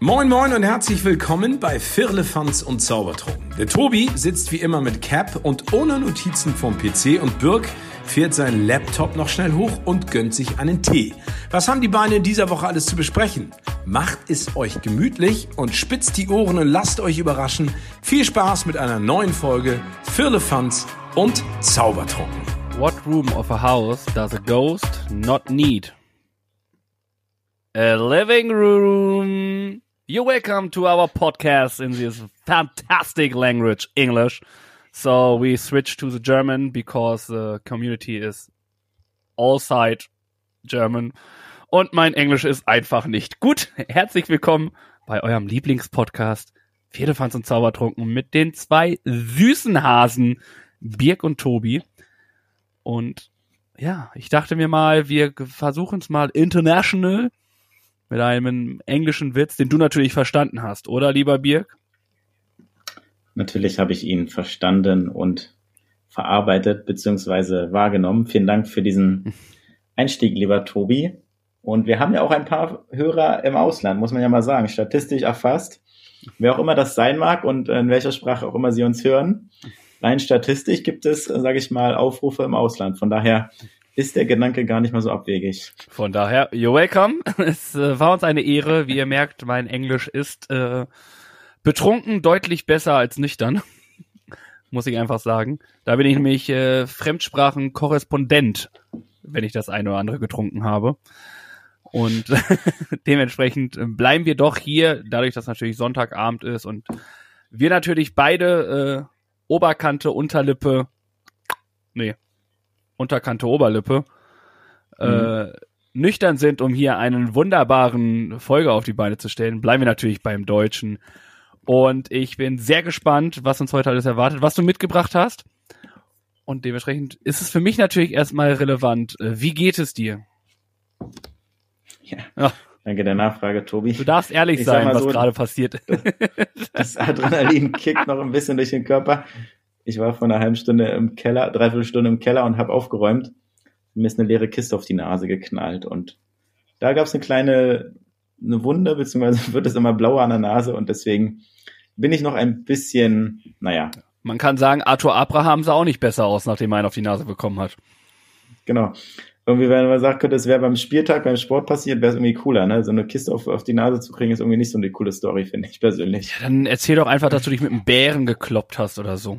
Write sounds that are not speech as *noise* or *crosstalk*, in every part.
Moin moin und herzlich willkommen bei Firlefanz und Zaubertrunken. Der Tobi sitzt wie immer mit Cap und ohne Notizen vom PC und Birk fährt seinen Laptop noch schnell hoch und gönnt sich einen Tee. Was haben die Beine in dieser Woche alles zu besprechen? Macht es euch gemütlich und spitzt die Ohren und lasst euch überraschen. Viel Spaß mit einer neuen Folge Firlefanz und Zaubertrunken. What room of a house does a ghost not need? A living room. You're welcome to our podcast in this fantastic language, English. So we switch to the German because the community is all side German. Und mein Englisch ist einfach nicht gut. Herzlich willkommen bei eurem Lieblingspodcast Pferdefanz und Zaubertrunken mit den zwei süßen Hasen Birk und Tobi. Und ja, ich dachte mir mal, wir versuchen es mal international mit einem englischen Witz, den du natürlich verstanden hast, oder lieber Birk? Natürlich habe ich ihn verstanden und verarbeitet bzw. wahrgenommen. Vielen Dank für diesen *laughs* Einstieg, lieber Tobi. Und wir haben ja auch ein paar Hörer im Ausland, muss man ja mal sagen, statistisch erfasst. Wer auch immer das sein mag und in welcher Sprache auch immer Sie uns hören. Rein statistisch gibt es, sage ich mal, Aufrufe im Ausland. Von daher ist der Gedanke gar nicht mal so abwegig. Von daher, you're welcome. *laughs* Es äh, war uns eine Ehre. Wie ihr merkt, mein Englisch ist äh, betrunken deutlich besser als nüchtern. *laughs* Muss ich einfach sagen. Da bin ich nämlich äh, Fremdsprachenkorrespondent, wenn ich das eine oder andere getrunken habe. Und *laughs* dementsprechend bleiben wir doch hier, dadurch, dass natürlich Sonntagabend ist und wir natürlich beide äh, Oberkante, Unterlippe, nee, Unterkante, Oberlippe, äh, mhm. äh, nüchtern sind, um hier einen wunderbaren Folge auf die Beine zu stellen, bleiben wir natürlich beim Deutschen. Und ich bin sehr gespannt, was uns heute alles erwartet, was du mitgebracht hast. Und dementsprechend ist es für mich natürlich erstmal relevant. Äh, wie geht es dir? Ja. ja. Danke der Nachfrage, Tobi. Du darfst ehrlich ich sein, was so, gerade passiert. Das Adrenalin kickt noch ein bisschen durch den Körper. Ich war vor einer halben Stunde im Keller, dreiviertel Stunde im Keller und habe aufgeräumt. Mir ist eine leere Kiste auf die Nase geknallt und da gab es eine kleine eine Wunde, beziehungsweise *laughs* wird es immer blauer an der Nase und deswegen bin ich noch ein bisschen, naja. Man kann sagen, Arthur Abraham sah auch nicht besser aus, nachdem er einen auf die Nase bekommen hat. Genau irgendwie, wenn man sagt, das wäre beim Spieltag, beim Sport passiert, wäre es irgendwie cooler, ne? So eine Kiste auf, auf die Nase zu kriegen, ist irgendwie nicht so eine coole Story, finde ich persönlich. Ja, dann erzähl doch einfach, dass du dich mit einem Bären gekloppt hast oder so.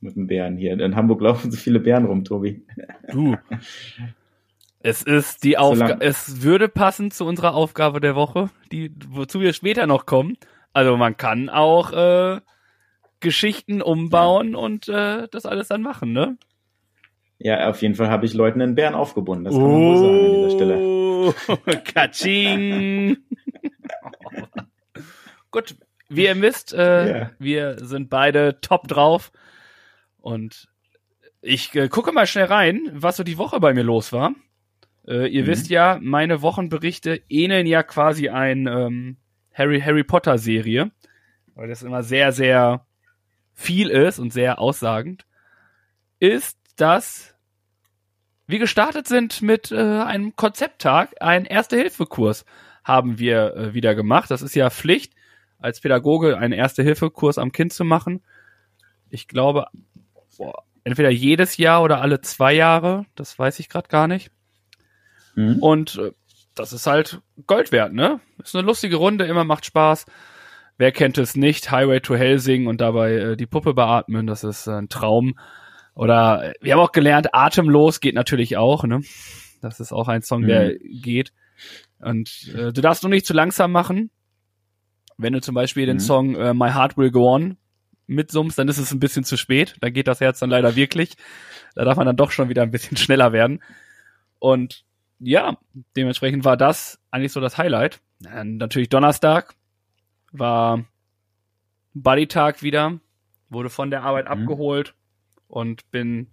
Mit einem Bären hier. In Hamburg laufen so viele Bären rum, Tobi. Du. Es ist die Aufgabe, es würde passen zu unserer Aufgabe der Woche, die, wozu wir später noch kommen. Also man kann auch äh, Geschichten umbauen ja. und äh, das alles dann machen, ne? Ja, auf jeden Fall habe ich Leuten einen Bären aufgebunden. Das kann man wohl sagen an dieser Stelle. Oh, *laughs* Katsching! *laughs* Gut, wie ihr wisst, äh, yeah. wir sind beide top drauf. Und ich äh, gucke mal schnell rein, was so die Woche bei mir los war. Äh, ihr mhm. wisst ja, meine Wochenberichte ähneln ja quasi ein ähm, Harry Harry Potter Serie, weil das immer sehr sehr viel ist und sehr aussagend. Ist dass wir gestartet sind mit äh, einem Konzepttag, ein Erste-Hilfe-Kurs haben wir äh, wieder gemacht. Das ist ja Pflicht, als Pädagoge einen Erste-Hilfe-Kurs am Kind zu machen. Ich glaube, boah, entweder jedes Jahr oder alle zwei Jahre, das weiß ich gerade gar nicht. Mhm. Und äh, das ist halt Gold wert, ne? Ist eine lustige Runde, immer macht Spaß. Wer kennt es nicht? Highway to Helsing und dabei äh, die Puppe beatmen, das ist äh, ein Traum. Oder wir haben auch gelernt, atemlos geht natürlich auch, ne? Das ist auch ein Song, der mhm. geht. Und äh, du darfst nur nicht zu langsam machen. Wenn du zum Beispiel mhm. den Song äh, My Heart Will Go On mitsummst, dann ist es ein bisschen zu spät. Dann geht das Herz dann leider wirklich. Da darf man dann doch schon wieder ein bisschen *laughs* schneller werden. Und ja, dementsprechend war das eigentlich so das Highlight. Dann natürlich Donnerstag war Buddy-Tag wieder, wurde von der Arbeit mhm. abgeholt, und bin,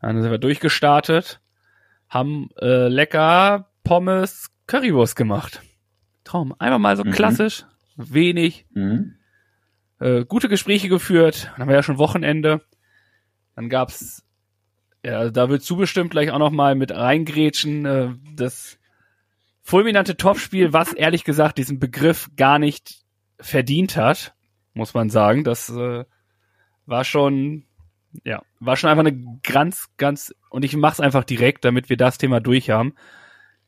dann sind wir durchgestartet, haben äh, lecker Pommes, Currywurst gemacht. Traum. Einfach mal so mhm. klassisch, wenig, mhm. Äh, gute Gespräche geführt. Dann haben wir ja schon Wochenende. Dann gab's, ja, da willst du bestimmt gleich auch noch mal mit reingrätschen, äh, das fulminante Topspiel, was ehrlich gesagt diesen Begriff gar nicht verdient hat, muss man sagen. Das äh, war schon, ja, war schon einfach eine ganz, ganz, und ich mach's einfach direkt, damit wir das Thema durch haben.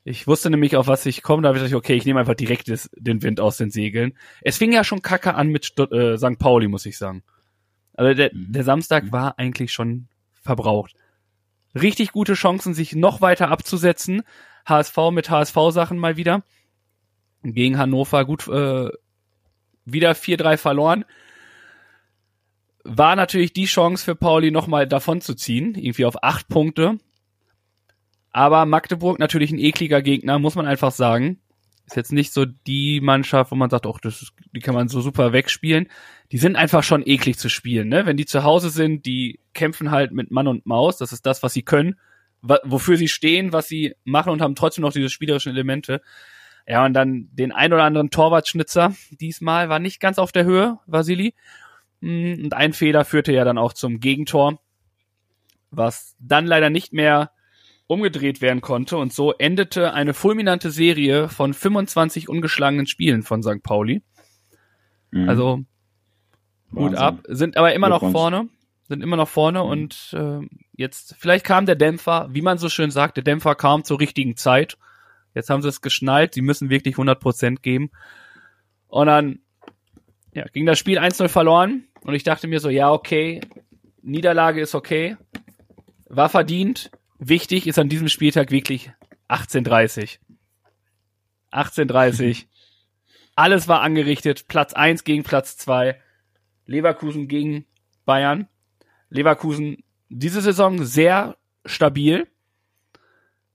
Ich wusste nämlich, auf was ich komme, da habe ich gesagt, okay, ich nehme einfach direkt des, den Wind aus den Segeln. Es fing ja schon kacke an mit Stutt äh, St. Pauli, muss ich sagen. Also der, mhm. der Samstag war eigentlich schon verbraucht. Richtig gute Chancen, sich noch weiter abzusetzen. HSV mit HSV-Sachen mal wieder. Gegen Hannover gut äh, wieder 4-3 verloren. War natürlich die Chance für Pauli nochmal davon zu ziehen, irgendwie auf acht Punkte. Aber Magdeburg natürlich ein ekliger Gegner, muss man einfach sagen. Ist jetzt nicht so die Mannschaft, wo man sagt, oh, das die kann man so super wegspielen. Die sind einfach schon eklig zu spielen, ne? Wenn die zu Hause sind, die kämpfen halt mit Mann und Maus. Das ist das, was sie können, wofür sie stehen, was sie machen und haben trotzdem noch diese spielerischen Elemente. Ja, und dann den ein oder anderen Torwartschnitzer. Diesmal war nicht ganz auf der Höhe, Vasili. Hm, und ein Fehler führte ja dann auch zum Gegentor, was dann leider nicht mehr umgedreht werden konnte und so endete eine fulminante Serie von 25 ungeschlagenen Spielen von St. Pauli. Mhm. Also Hut ab, sind aber immer noch vorne, sind immer noch vorne mhm. und äh, jetzt vielleicht kam der Dämpfer, wie man so schön sagt, der Dämpfer kam zur richtigen Zeit. Jetzt haben sie es geschnallt, sie müssen wirklich 100 Prozent geben. Und dann ja, ging das Spiel 1-0 verloren und ich dachte mir so, ja, okay, Niederlage ist okay, war verdient, wichtig ist an diesem Spieltag wirklich 1830. 1830. *laughs* Alles war angerichtet. Platz 1 gegen Platz 2. Leverkusen gegen Bayern. Leverkusen diese Saison sehr stabil.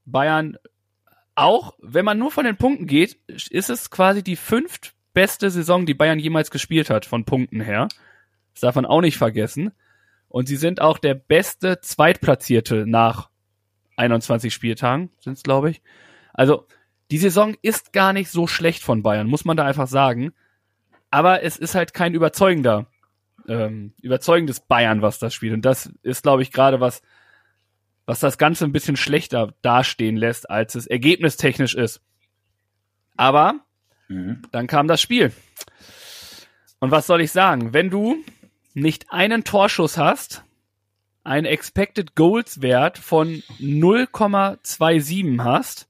Bayern auch, wenn man nur von den Punkten geht, ist es quasi die fünftbeste Saison, die Bayern jemals gespielt hat, von Punkten her. Das darf man auch nicht vergessen. Und sie sind auch der beste Zweitplatzierte nach 21 Spieltagen sind es, glaube ich. Also die Saison ist gar nicht so schlecht von Bayern, muss man da einfach sagen. Aber es ist halt kein überzeugender, ähm, überzeugendes Bayern, was das spielt. Und das ist, glaube ich, gerade was, was das Ganze ein bisschen schlechter dastehen lässt, als es ergebnistechnisch ist. Aber mhm. dann kam das Spiel. Und was soll ich sagen? Wenn du nicht einen Torschuss hast, einen Expected Goals Wert von 0,27 hast,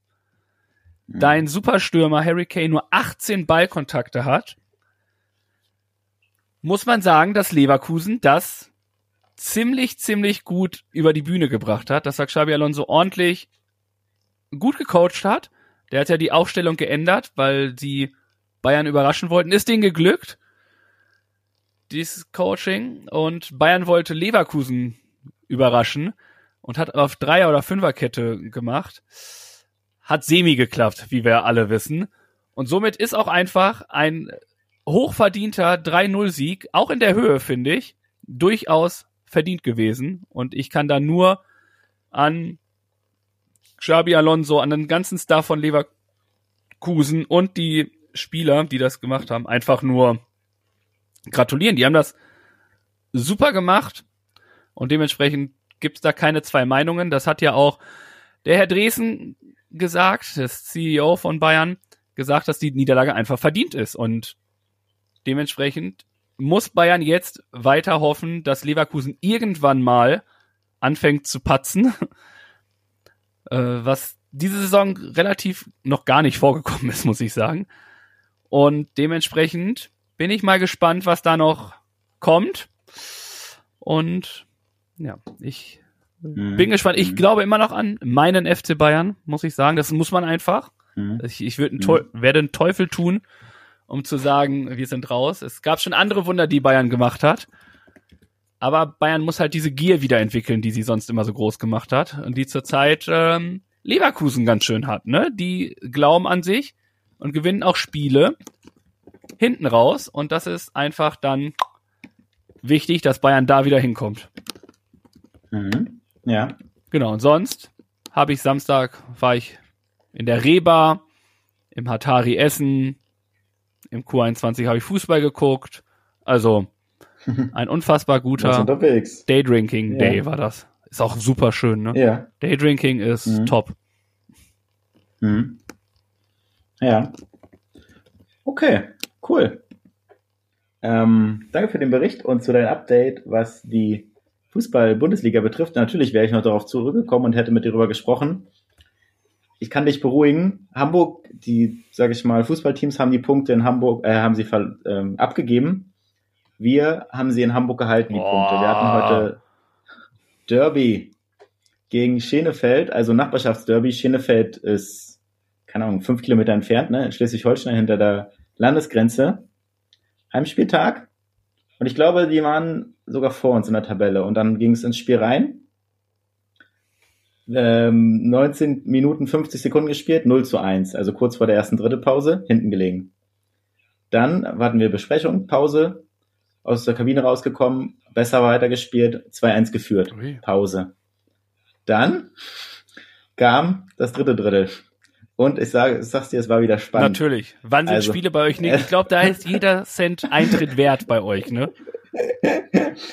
mhm. dein Superstürmer Harry Kane nur 18 Ballkontakte hat, muss man sagen, dass Leverkusen das ziemlich, ziemlich gut über die Bühne gebracht hat, dass Xabi Alonso ordentlich gut gecoacht hat. Der hat ja die Aufstellung geändert, weil sie Bayern überraschen wollten. Ist denen geglückt, dieses Coaching. Und Bayern wollte Leverkusen überraschen und hat auf Dreier- oder Fünferkette gemacht. Hat semi geklappt, wie wir alle wissen. Und somit ist auch einfach ein hochverdienter 3-0-Sieg, auch in der Höhe, finde ich, durchaus verdient gewesen. Und ich kann da nur an Xabi Alonso, an den ganzen Star von Leverkusen und die Spieler, die das gemacht haben, einfach nur gratulieren. Die haben das super gemacht. Und dementsprechend gibt's da keine zwei Meinungen. Das hat ja auch der Herr Dresen gesagt, das CEO von Bayern, gesagt, dass die Niederlage einfach verdient ist. Und dementsprechend muss Bayern jetzt weiter hoffen, dass Leverkusen irgendwann mal anfängt zu patzen, *laughs* äh, was diese Saison relativ noch gar nicht vorgekommen ist, muss ich sagen. Und dementsprechend bin ich mal gespannt, was da noch kommt. Und ja, ich mhm. bin gespannt. Ich mhm. glaube immer noch an meinen FC Bayern, muss ich sagen. Das muss man einfach. Mhm. Ich, ich würd einen mhm. werde einen Teufel tun, um zu sagen, wir sind raus. Es gab schon andere Wunder, die Bayern gemacht hat. Aber Bayern muss halt diese Gier wieder entwickeln, die sie sonst immer so groß gemacht hat und die zurzeit ähm, Leverkusen ganz schön hat. Ne? Die glauben an sich und gewinnen auch Spiele hinten raus und das ist einfach dann wichtig, dass Bayern da wieder hinkommt. Mhm. Ja. Genau, und sonst habe ich Samstag, war ich in der Reba, im Hatari Essen, im Q21 habe ich Fußball geguckt. Also *laughs* ein unfassbar guter Daydrinking Day ja. war das. Ist auch super schön, ne? Ja. Daydrinking ist mhm. top. Mhm. Ja. Okay, cool. Ähm, danke für den Bericht und zu deinem Update, was die Fußball-Bundesliga betrifft. Natürlich wäre ich noch darauf zurückgekommen und hätte mit dir darüber gesprochen. Ich kann dich beruhigen. Hamburg, die, sage ich mal, Fußballteams haben die Punkte in Hamburg, äh, haben sie ähm, abgegeben. Wir haben sie in Hamburg gehalten, die oh. Punkte. Wir hatten heute Derby gegen Schenefeld, also Nachbarschaftsderby. Schenefeld ist, keine Ahnung, fünf Kilometer entfernt, ne, in Schleswig-Holstein hinter der Landesgrenze. Heimspieltag. Und ich glaube, die waren sogar vor uns in der Tabelle. Und dann ging es ins Spiel rein. Ähm, 19 Minuten 50 Sekunden gespielt, 0 zu 1, also kurz vor der ersten dritte Pause, hinten gelegen. Dann hatten wir Besprechung, Pause, aus der Kabine rausgekommen, besser weitergespielt, 2-1 geführt, Pause. Dann kam das dritte Drittel. Und ich sage, ich sag's dir, es war wieder spannend. Natürlich. Wann sind also, Spiele bei euch nicht? Ich glaube, da *laughs* ist jeder Cent Eintritt wert bei euch, ne?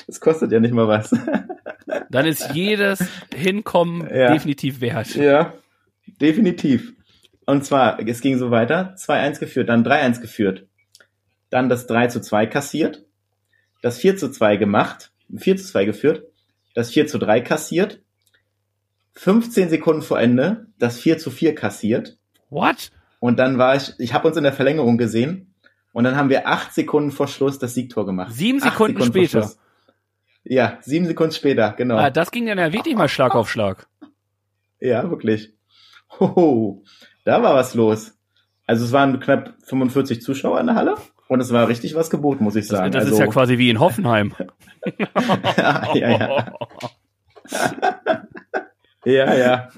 Das kostet ja nicht mal was. Dann ist jedes Hinkommen ja. definitiv wert. Ja, definitiv. Und zwar, es ging so weiter, 2-1 geführt, dann 3-1 geführt, dann das 3 zu 2 kassiert, das 4 zu 2 gemacht, 4 zu 2 geführt, das 4 zu 3 kassiert, 15 Sekunden vor Ende das 4 zu 4 kassiert. What? Und dann war ich, ich habe uns in der Verlängerung gesehen und dann haben wir acht Sekunden vor Schluss das Siegtor gemacht. Sieben Sekunden, Sekunden später. Ja, sieben Sekunden später, genau. Ah, das ging dann ja wirklich mal Schlag auf Schlag. Ja, wirklich. Hoho, da war was los. Also es waren knapp 45 Zuschauer in der Halle und es war richtig was geboten, muss ich sagen. Das, das also, ist ja quasi wie in Hoffenheim. *laughs* ja, ja, ja. *laughs* Ja, ja.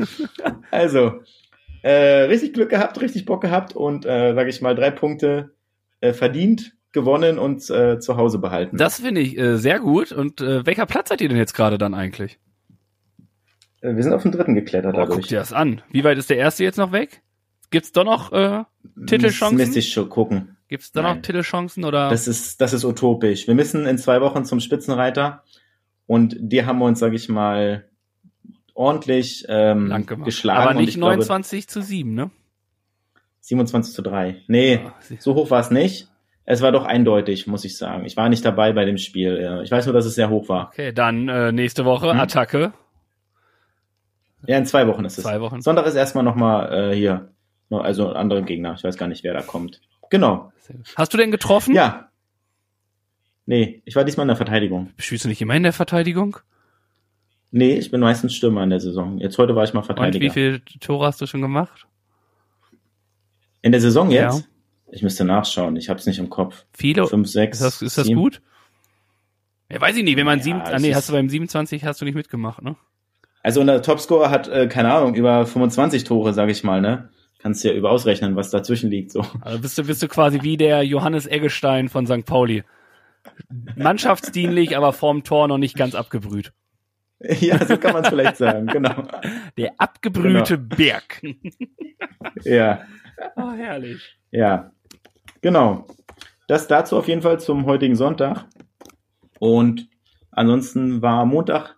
Also, äh, richtig Glück gehabt, richtig Bock gehabt und, äh, sage ich mal, drei Punkte äh, verdient, gewonnen und äh, zu Hause behalten. Das finde ich äh, sehr gut. Und äh, welcher Platz seid ihr denn jetzt gerade dann eigentlich? Äh, wir sind auf den dritten geklettert oh, dadurch. Guck dir das an. Wie weit ist der erste jetzt noch weg? Gibt's da noch äh, Titelchancen? Das müsste ich schon gucken. Gibt's da Nein. noch Titelchancen oder? Das ist das ist utopisch. Wir müssen in zwei Wochen zum Spitzenreiter und die haben wir uns, sage ich mal, ordentlich ähm, geschlagen. Aber nicht 29 glaube, zu 7, ne? 27 zu 3. Nee, oh, so hoch war es nicht. Es war doch eindeutig, muss ich sagen. Ich war nicht dabei bei dem Spiel. Ich weiß nur, dass es sehr hoch war. Okay, dann äh, nächste Woche hm? Attacke. Ja, in zwei Wochen ist es. Zwei Wochen. Sonntag ist erstmal nochmal äh, hier. Also andere Gegner. Ich weiß gar nicht, wer da kommt. Genau. Hast du denn getroffen? Ja. Nee, ich war diesmal in der Verteidigung. Spielst du nicht immer in der Verteidigung? Nee, ich bin meistens Stürmer in der Saison. Jetzt heute war ich mal Verteidiger. Und wie viele Tore hast du schon gemacht? In der Saison jetzt? Ja. Ich müsste nachschauen. Ich habe es nicht im Kopf. Viele? Fünf, sechs. Ist das, ist das gut? Ja, weiß ich nicht. Wenn man ja, sieben, ah, nee, hast du beim 27 hast du nicht mitgemacht, ne? Also unser Topscorer hat äh, keine Ahnung über 25 Tore, sag ich mal, ne? Kannst ja über ausrechnen, was dazwischen liegt, so. Also bist du bist du quasi wie der Johannes Eggestein von St. Pauli. Mannschaftsdienlich, aber vorm Tor noch nicht ganz abgebrüht. *laughs* Ja, so kann man es vielleicht sagen, genau. Der abgebrühte genau. Berg. *laughs* ja. Oh, herrlich. Ja, genau. Das dazu auf jeden Fall zum heutigen Sonntag. Und ansonsten war Montag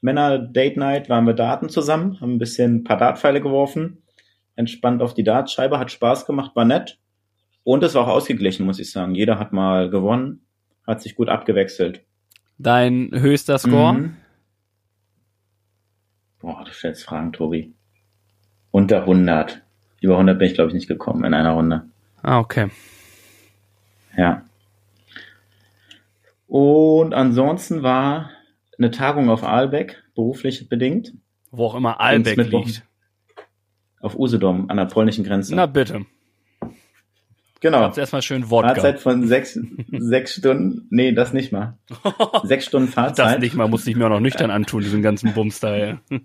Männer Date Night, waren wir Daten zusammen, haben ein bisschen ein paar Dartpfeile geworfen, entspannt auf die Dartscheibe, hat Spaß gemacht, war nett. Und es war auch ausgeglichen, muss ich sagen. Jeder hat mal gewonnen, hat sich gut abgewechselt. Dein höchster Score? Mhm. Boah, du stellst Fragen, Tobi. Unter 100. Über 100 bin ich, glaube ich, nicht gekommen in einer Runde. Ah, okay. Ja. Und ansonsten war eine Tagung auf Aalbeck, beruflich bedingt. Wo auch immer Aalbeck liegt. Auf Usedom, an der polnischen Grenze. Na bitte. Genau. Jetzt erstmal schön Wodka. Fahrzeit von sechs, sechs Stunden. Nee, das nicht mal. *laughs* Sechs Stunden Fahrzeit. Das nicht mal, muss ich mir auch noch nüchtern antun, diesen ganzen Bums da, ja. *laughs*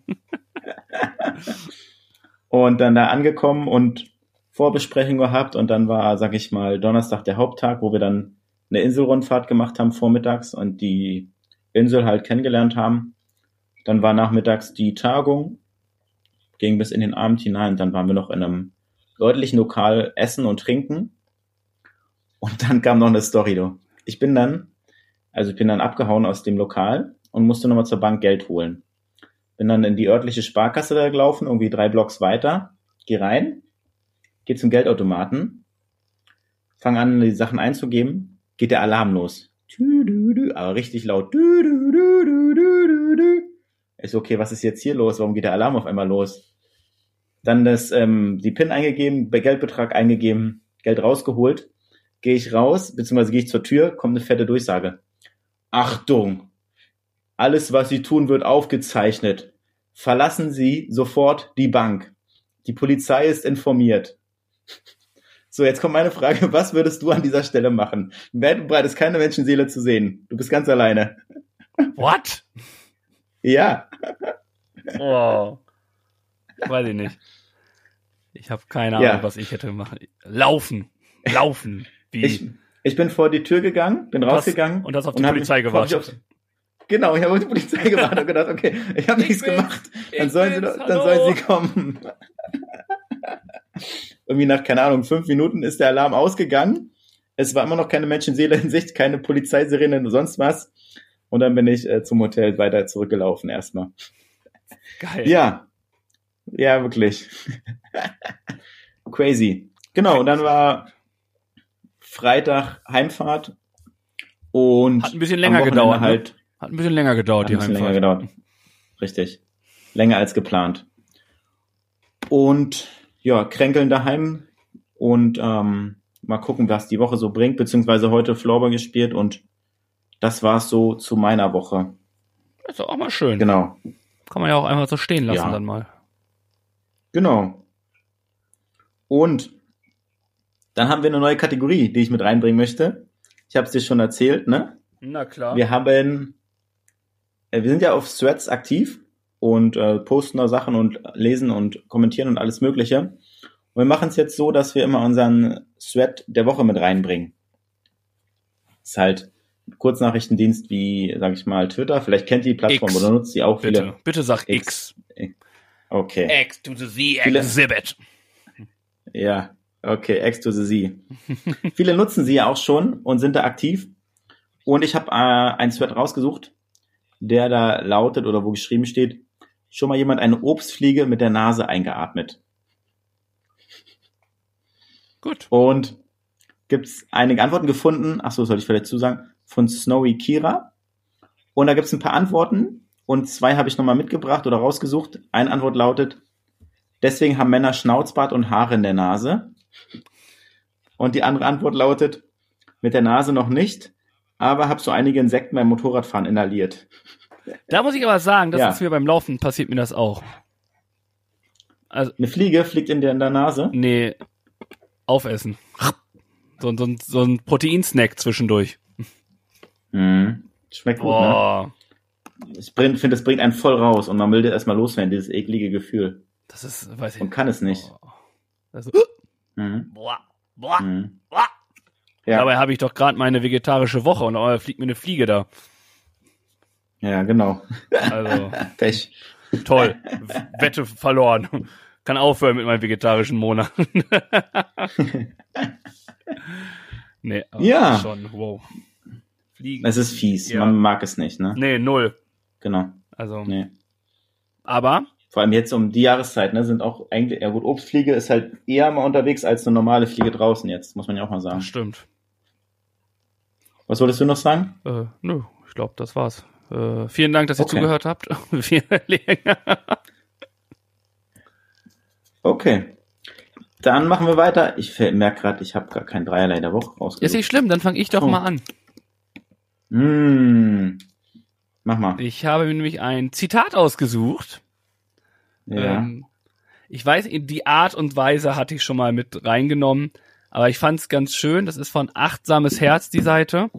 und dann da angekommen und Vorbesprechung gehabt und dann war, sag ich mal, Donnerstag der Haupttag, wo wir dann eine Inselrundfahrt gemacht haben vormittags und die Insel halt kennengelernt haben. Dann war nachmittags die Tagung, ging bis in den Abend hinein. Dann waren wir noch in einem deutlichen Lokal essen und trinken. Und dann kam noch eine Story, du. Ich bin dann, also ich bin dann abgehauen aus dem Lokal und musste nochmal zur Bank Geld holen. Bin dann in die örtliche Sparkasse da gelaufen, irgendwie drei Blocks weiter, geh rein, gehe zum Geldautomaten, fange an, die Sachen einzugeben, geht der Alarm los. Aber richtig laut. Ist okay, was ist jetzt hier los? Warum geht der Alarm auf einmal los? Dann das, ähm, die PIN eingegeben, Geldbetrag eingegeben, Geld rausgeholt, gehe ich raus, beziehungsweise gehe ich zur Tür, kommt eine fette Durchsage. Achtung! Alles, was Sie tun, wird aufgezeichnet. Verlassen Sie sofort die Bank. Die Polizei ist informiert. *laughs* So, jetzt kommt meine Frage, *laughs* was würdest du an dieser Stelle machen? Du bereitest keine Menschenseele zu sehen. Du bist ganz alleine. *laughs* What? Ja. Oh. Weiß ich nicht. Ich habe keine Ahnung, ja. was ich hätte machen. Laufen. Laufen. Wie? Ich, ich bin vor die Tür gegangen, bin und rausgegangen. Das, und das auf die Polizei gewartet. Genau, ich habe auf die Polizei gewartet und gedacht, okay, ich habe nichts gemacht. Dann sollen, sie, dann sollen sie kommen. *laughs* Irgendwie nach, keine Ahnung, fünf Minuten ist der Alarm ausgegangen. Es war immer noch keine Menschenseele in Sicht, keine Polizeisirene und sonst was. Und dann bin ich äh, zum Hotel weiter zurückgelaufen erstmal. Geil. Ja. Ja, wirklich. *laughs* Crazy. Genau, und dann war Freitag Heimfahrt und hat ein bisschen länger gedauert. Ne? Halt, ne? Hat ein bisschen länger gedauert, die Heimfahrt. Länger gedauert. Richtig. Länger als geplant. Und ja, kränkeln daheim und ähm, mal gucken, was die Woche so bringt, beziehungsweise heute Floorball gespielt und das war's so zu meiner Woche. ist doch auch mal schön. Genau. Kann man ja auch einfach so stehen lassen ja. dann mal. Genau. Und dann haben wir eine neue Kategorie, die ich mit reinbringen möchte. Ich habe es dir schon erzählt, ne? Na klar. Wir haben, äh, wir sind ja auf Threads aktiv und äh, posten da Sachen und lesen und kommentieren und alles Mögliche. Und wir machen es jetzt so, dass wir immer unseren Thread der Woche mit reinbringen. ist halt Kurznachrichtendienst wie, sag ich mal, Twitter. Vielleicht kennt die Plattform X. oder nutzt sie auch bitte. viele. Bitte sag X. X. Okay. X to the Z exhibit. Ja, okay, Z. viele nutzen sie ja auch schon und sind da aktiv. Und ich habe äh, einen Thread rausgesucht, der da lautet oder wo geschrieben steht, schon mal jemand eine Obstfliege mit der Nase eingeatmet? Gut. Und gibt's einige Antworten gefunden. Ach so, soll ich vielleicht zusagen? Von Snowy Kira. Und da gibt's ein paar Antworten. Und zwei habe ich nochmal mitgebracht oder rausgesucht. Eine Antwort lautet, deswegen haben Männer Schnauzbart und Haare in der Nase. Und die andere Antwort lautet, mit der Nase noch nicht, aber habe so einige Insekten beim Motorradfahren inhaliert. Da muss ich aber sagen, das ja. ist mir beim Laufen passiert mir das auch. Also, Eine Fliege fliegt in der, in der Nase? Nee, aufessen. So, so, so ein Proteinsnack zwischendurch. Mhm. Schmeckt gut, oh. ne? Ich finde, es bringt einen voll raus und man will das erstmal loswerden, dieses eklige Gefühl. Das ist, weiß ich. Und kann es nicht. Oh. Also, mhm. Boah, boah, mhm. boah. Ja. Dabei habe ich doch gerade meine vegetarische Woche und oh, fliegt mir eine Fliege da. Ja, genau. Also. *laughs* Pech. Toll. Wette verloren. Kann aufhören mit meinen vegetarischen Monaten. *laughs* nee, aber ja. schon, wow. Fliegen. Es ist fies. Ja. Man mag es nicht, ne? Nee, null. Genau. Also. Nee. Aber. Vor allem jetzt um die Jahreszeit, ne, sind auch eigentlich, ja gut, Obstfliege ist halt eher mal unterwegs als eine normale Fliege draußen jetzt, muss man ja auch mal sagen. Stimmt. Was wolltest du noch sagen? Äh, nö, ich glaube, das war's. Äh, vielen Dank, dass ihr okay. zugehört habt. *laughs* okay. Dann machen wir weiter. Ich merke gerade, ich habe gar kein Dreierlei der Woche rausgesucht. Ist nicht schlimm, dann fange ich doch oh. mal an. Mmh. Mach mal. Ich habe mir nämlich ein Zitat ausgesucht. Ja. Ähm, ich weiß, die Art und Weise hatte ich schon mal mit reingenommen. Aber ich fand es ganz schön. Das ist von Achtsames Herz, die Seite.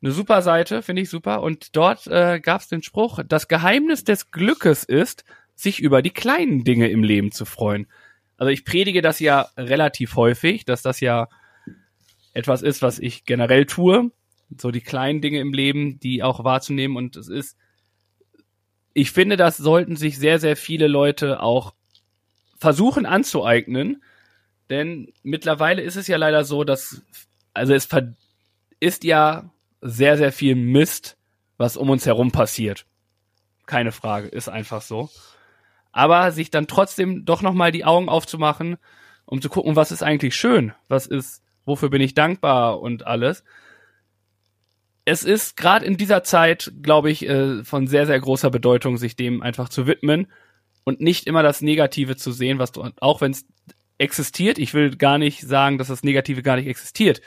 Eine super Seite, finde ich super. Und dort äh, gab es den Spruch, das Geheimnis des Glückes ist, sich über die kleinen Dinge im Leben zu freuen. Also ich predige das ja relativ häufig, dass das ja etwas ist, was ich generell tue. So die kleinen Dinge im Leben, die auch wahrzunehmen. Und es ist, ich finde, das sollten sich sehr, sehr viele Leute auch versuchen anzueignen, denn mittlerweile ist es ja leider so, dass, also es ist ja sehr, sehr viel Mist, was um uns herum passiert. Keine Frage, ist einfach so. Aber sich dann trotzdem doch nochmal die Augen aufzumachen um zu gucken, was ist eigentlich schön, was ist, wofür bin ich dankbar und alles. Es ist gerade in dieser Zeit, glaube ich, äh, von sehr, sehr großer Bedeutung, sich dem einfach zu widmen und nicht immer das Negative zu sehen, was du, auch wenn es existiert, ich will gar nicht sagen, dass das Negative gar nicht existiert.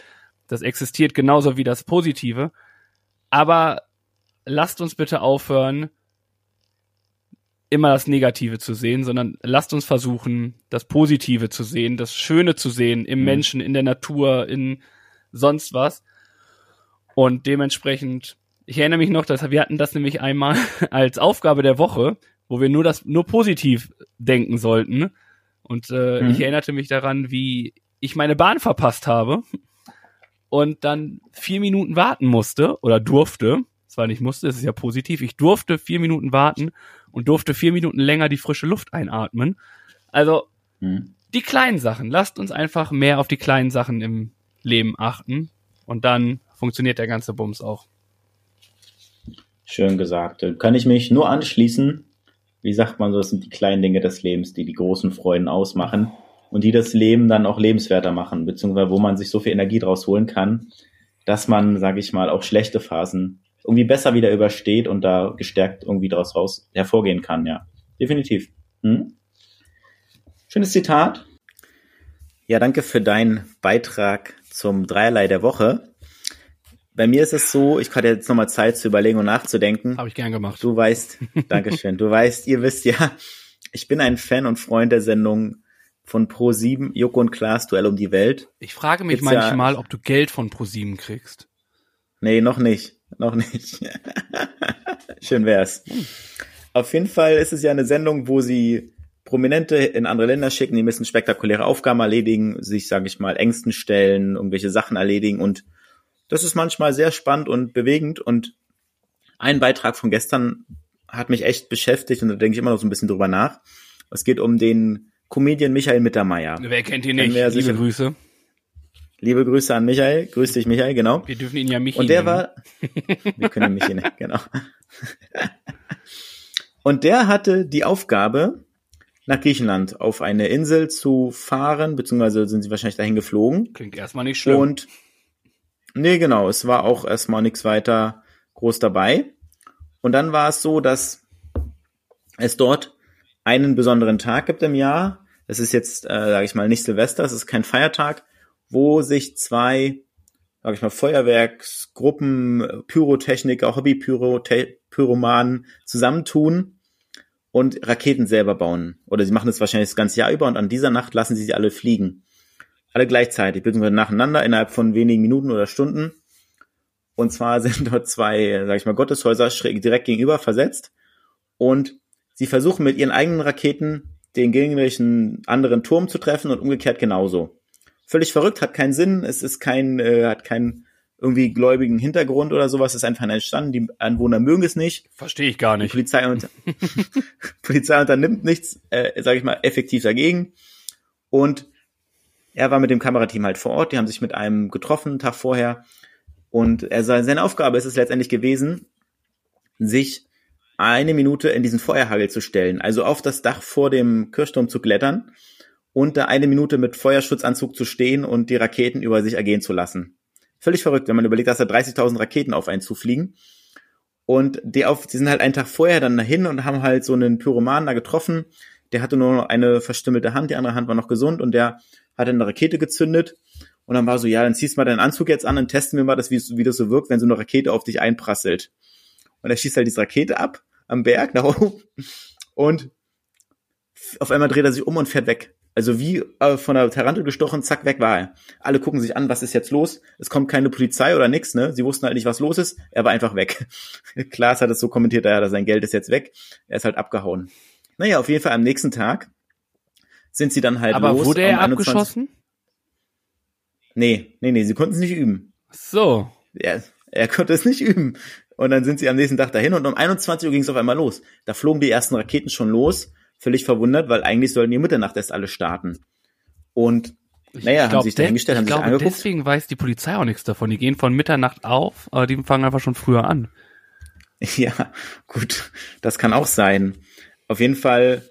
Das existiert genauso wie das Positive. Aber lasst uns bitte aufhören, immer das Negative zu sehen, sondern lasst uns versuchen, das Positive zu sehen, das Schöne zu sehen im mhm. Menschen, in der Natur, in sonst was. Und dementsprechend, ich erinnere mich noch, dass wir hatten das nämlich einmal *laughs* als Aufgabe der Woche, wo wir nur das nur positiv denken sollten. Und äh, mhm. ich erinnerte mich daran, wie ich meine Bahn verpasst habe und dann vier Minuten warten musste oder durfte. Zwar nicht musste, es ist ja positiv. Ich durfte vier Minuten warten und durfte vier Minuten länger die frische Luft einatmen. Also hm. die kleinen Sachen. Lasst uns einfach mehr auf die kleinen Sachen im Leben achten und dann funktioniert der ganze Bums auch. Schön gesagt. Kann ich mich nur anschließen. Wie sagt man so, das sind die kleinen Dinge des Lebens, die die großen Freuden ausmachen und die das Leben dann auch lebenswerter machen, beziehungsweise wo man sich so viel Energie draus holen kann, dass man, sage ich mal, auch schlechte Phasen irgendwie besser wieder übersteht und da gestärkt irgendwie daraus raus hervorgehen kann, ja. Definitiv. Hm? Schönes Zitat. Ja, danke für deinen Beitrag zum Dreierlei der Woche. Bei mir ist es so, ich hatte jetzt nochmal Zeit zu überlegen und nachzudenken. Habe ich gern gemacht. Du weißt, *laughs* Dankeschön. Du weißt, ihr wisst ja, ich bin ein Fan und Freund der Sendung von Pro7, Joko und Klaas, Duell um die Welt. Ich frage mich Gibt's manchmal, ja, ob du Geld von Pro7 kriegst. Nee, noch nicht. Noch nicht. *laughs* Schön wär's. Auf jeden Fall ist es ja eine Sendung, wo sie Prominente in andere Länder schicken, die müssen spektakuläre Aufgaben erledigen, sich, sage ich mal, Ängsten stellen, irgendwelche Sachen erledigen und das ist manchmal sehr spannend und bewegend und ein Beitrag von gestern hat mich echt beschäftigt und da denke ich immer noch so ein bisschen drüber nach. Es geht um den Comedian Michael Mittermeier. Wer kennt ihn nicht? Liebe sicher. Grüße. Liebe Grüße an Michael. Grüß dich, Michael, genau. Wir dürfen ihn ja Michi Und der nennen. war, wir können ihn Michi nennen, genau. Und der hatte die Aufgabe, nach Griechenland auf eine Insel zu fahren, beziehungsweise sind sie wahrscheinlich dahin geflogen. Klingt erstmal nicht schlimm. Und, nee, genau, es war auch erstmal nichts weiter groß dabei. Und dann war es so, dass es dort einen besonderen Tag gibt im Jahr. Es ist jetzt, äh, sage ich mal, nicht Silvester, es ist kein Feiertag, wo sich zwei, sag ich mal, Feuerwerksgruppen, Pyrotechniker, Hobby-Pyromanen zusammentun und Raketen selber bauen. Oder sie machen das wahrscheinlich das ganze Jahr über und an dieser Nacht lassen sie sie alle fliegen. Alle gleichzeitig, beziehungsweise nacheinander innerhalb von wenigen Minuten oder Stunden. Und zwar *laughs* sind dort zwei, sag ich mal, Gotteshäuser schräg direkt gegenüber versetzt. Und sie versuchen mit ihren eigenen Raketen den gegnerischen anderen Turm zu treffen und umgekehrt genauso völlig verrückt, hat keinen Sinn, es ist kein, äh, hat keinen irgendwie gläubigen Hintergrund oder sowas, ist einfach entstanden, die Anwohner mögen es nicht. Verstehe ich gar nicht. Die Polizei, unter *laughs* *laughs* Polizei unternimmt nichts, äh, sage ich mal, effektiv dagegen. Und er war mit dem Kamerateam halt vor Ort, die haben sich mit einem getroffen, einen Tag vorher. Und er, seine Aufgabe ist es letztendlich gewesen, sich eine Minute in diesen Feuerhagel zu stellen, also auf das Dach vor dem Kirchturm zu klettern und da eine Minute mit Feuerschutzanzug zu stehen und die Raketen über sich ergehen zu lassen. Völlig verrückt, wenn man überlegt, dass da 30.000 Raketen auf einen zufliegen. Und die, auf, die sind halt einen Tag vorher dann dahin und haben halt so einen Pyromanen da getroffen. Der hatte nur noch eine verstümmelte Hand, die andere Hand war noch gesund und der hat eine Rakete gezündet. Und dann war so, ja, dann ziehst du mal deinen Anzug jetzt an und testen wir mal, das, wie, wie das so wirkt, wenn so eine Rakete auf dich einprasselt. Und er schießt halt diese Rakete ab am Berg nach oben und auf einmal dreht er sich um und fährt weg. Also wie äh, von der Tarantel gestochen, zack, weg war er. Alle gucken sich an, was ist jetzt los? Es kommt keine Polizei oder nix, ne? Sie wussten halt nicht, was los ist. Er war einfach weg. *laughs* Klaas hat es so kommentiert, ja, sein Geld ist jetzt weg. Er ist halt abgehauen. Naja, auf jeden Fall am nächsten Tag sind sie dann halt Aber los. Aber wurde er abgeschossen? Nee, nee, nee, sie konnten es nicht üben. So. Er, er konnte es nicht üben. Und dann sind sie am nächsten Tag dahin und um 21 Uhr ging es auf einmal los. Da flogen die ersten Raketen schon los völlig verwundert, weil eigentlich sollten die Mitternacht erst alle starten. Und naja, glaub, haben sich dahingestellt, haben sich glaube, angeguckt. Deswegen weiß die Polizei auch nichts davon. Die gehen von Mitternacht auf, aber die fangen einfach schon früher an. *laughs* Ja, gut, das kann auch sein. Auf jeden Fall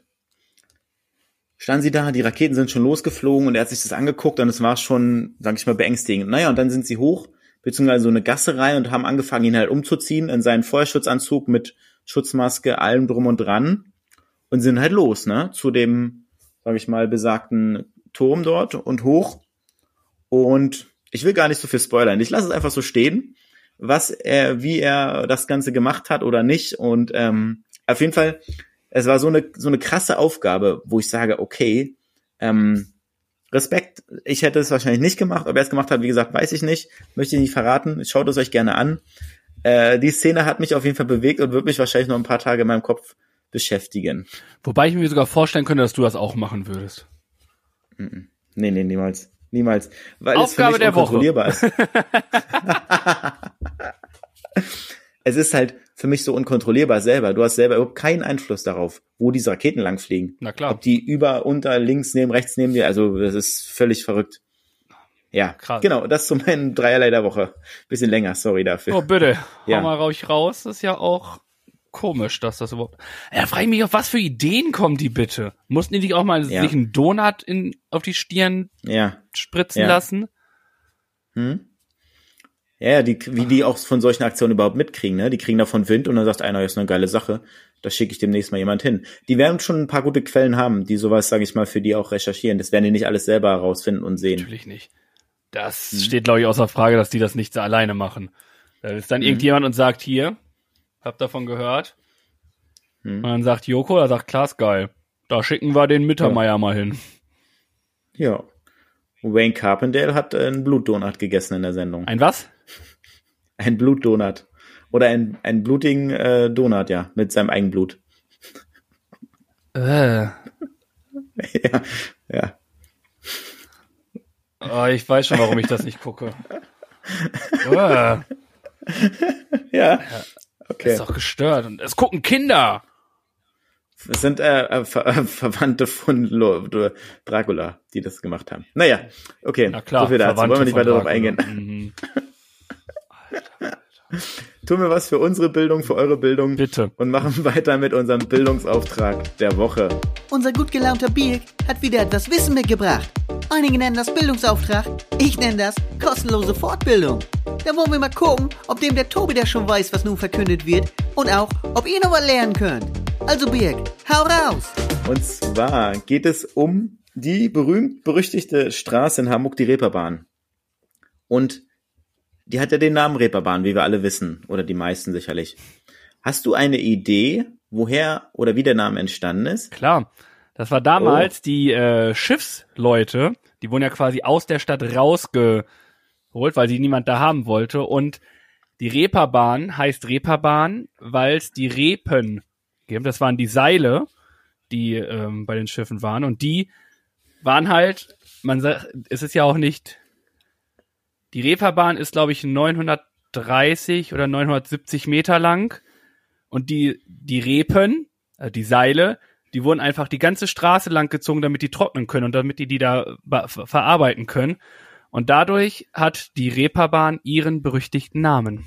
standen sie da, die Raketen sind schon losgeflogen und er hat sich das angeguckt und es war schon, sag ich mal, beängstigend. Naja, und dann sind sie hoch, beziehungsweise so eine Gasse rein und haben angefangen, ihn halt umzuziehen in seinen Feuerschutzanzug mit Schutzmaske, allem drum und dran und sind halt los, ne, zu dem, sag ich mal, besagten Turm dort und hoch. Und ich will gar nicht so viel spoilern. Ich lasse es einfach so stehen, was er, wie er das Ganze gemacht hat oder nicht. Und ähm, auf jeden Fall es war so eine, so eine krasse Aufgabe, wo ich sage, okay, ähm, Respekt, ich hätte es wahrscheinlich nicht gemacht, ob er es gemacht hat, wie gesagt, weiß ich nicht, möchte ich nicht verraten, schaut es euch gerne an. Äh, die Szene hat mich auf jeden Fall bewegt und wird mich wahrscheinlich noch ein paar Tage in meinem Kopf beschäftigen. Wobei ich mir sogar vorstellen könnte, dass du das auch machen würdest. Nee, nee, niemals. Niemals. Weil Aufgabe es für mich unkontrollierbar ist. *laughs* *laughs* es ist halt für mich so unkontrollierbar selber. Du hast selber überhaupt keinen Einfluss darauf, wo diese Raketen langfliegen. Na klar. Ob die über, unter, links, neben, rechts neben dir, also das ist völlig verrückt. Ja, Krass. genau, das zu meinen *laughs* Dreierlei der Woche. Bisschen länger, sorry dafür. Oh, bitte, ja. hau mal ruhig raus. Das ist ja auch komisch, dass das überhaupt. Ja, frage ich mich, auf was für Ideen kommen die bitte? Mussten die dich auch mal ja. sich einen Donut in, auf die Stirn ja. spritzen ja. lassen? Hm? Ja, die, wie die auch von solchen Aktionen überhaupt mitkriegen, ne? Die kriegen davon Wind und dann sagt einer, das ist eine geile Sache, da schicke ich demnächst mal jemand hin. Die werden schon ein paar gute Quellen haben, die sowas, sage ich mal, für die auch recherchieren. Das werden die nicht alles selber herausfinden und sehen. Natürlich nicht. Das hm. steht, glaube ich, außer Frage, dass die das nicht so alleine machen. Da ist dann hm. irgendjemand und sagt, hier, hab davon gehört. Hm. Und dann sagt Joko, er sagt, klar, ist geil. Da schicken wir den Mittermeier ja. mal hin. Ja. Wayne Carpendale hat einen Blutdonut gegessen in der Sendung. Ein was? *laughs* Ein Blutdonut. Oder ein, ein blutigen äh, Donut, ja, mit seinem eigenen Blut. Äh. *laughs* ja, ja. Oh, ich weiß schon, warum ich das nicht gucke. Oh. *laughs* ja. ja. Okay. ist doch gestört. Und es gucken Kinder. Es sind äh, äh, Ver äh, Verwandte von Lo Dracula, die das gemacht haben. Naja, okay. Na klar, so viel dazu. Wollen wir nicht weiter darauf eingehen. Mhm. *laughs* Tun wir was für unsere Bildung, für eure Bildung. Bitte. Und machen *laughs* weiter mit unserem Bildungsauftrag der Woche. Unser gut gelaunter Birk hat wieder etwas Wissen mitgebracht. Einige nennen das Bildungsauftrag, ich nenne das kostenlose Fortbildung. Da wollen wir mal gucken, ob dem der Tobi da schon weiß, was nun verkündet wird und auch, ob ihr noch was lernen könnt. Also Birk, hau raus! Und zwar geht es um die berühmt-berüchtigte Straße in Hamburg, die Reeperbahn. Und die hat ja den Namen Reeperbahn, wie wir alle wissen, oder die meisten sicherlich. Hast du eine Idee, woher oder wie der Name entstanden ist? Klar. Das war damals oh. die äh, Schiffsleute, die wurden ja quasi aus der Stadt rausgeholt, weil sie niemand da haben wollte. Und die Reeperbahn heißt Reeperbahn, weil es die Repen gibt. Das waren die Seile, die ähm, bei den Schiffen waren. Und die waren halt, man sagt, es ist ja auch nicht die Reeperbahn ist, glaube ich, 930 oder 970 Meter lang. Und die, die Repen, also die Seile, die wurden einfach die ganze Straße lang gezogen, damit die trocknen können und damit die die da verarbeiten können. Und dadurch hat die Reeperbahn ihren berüchtigten Namen.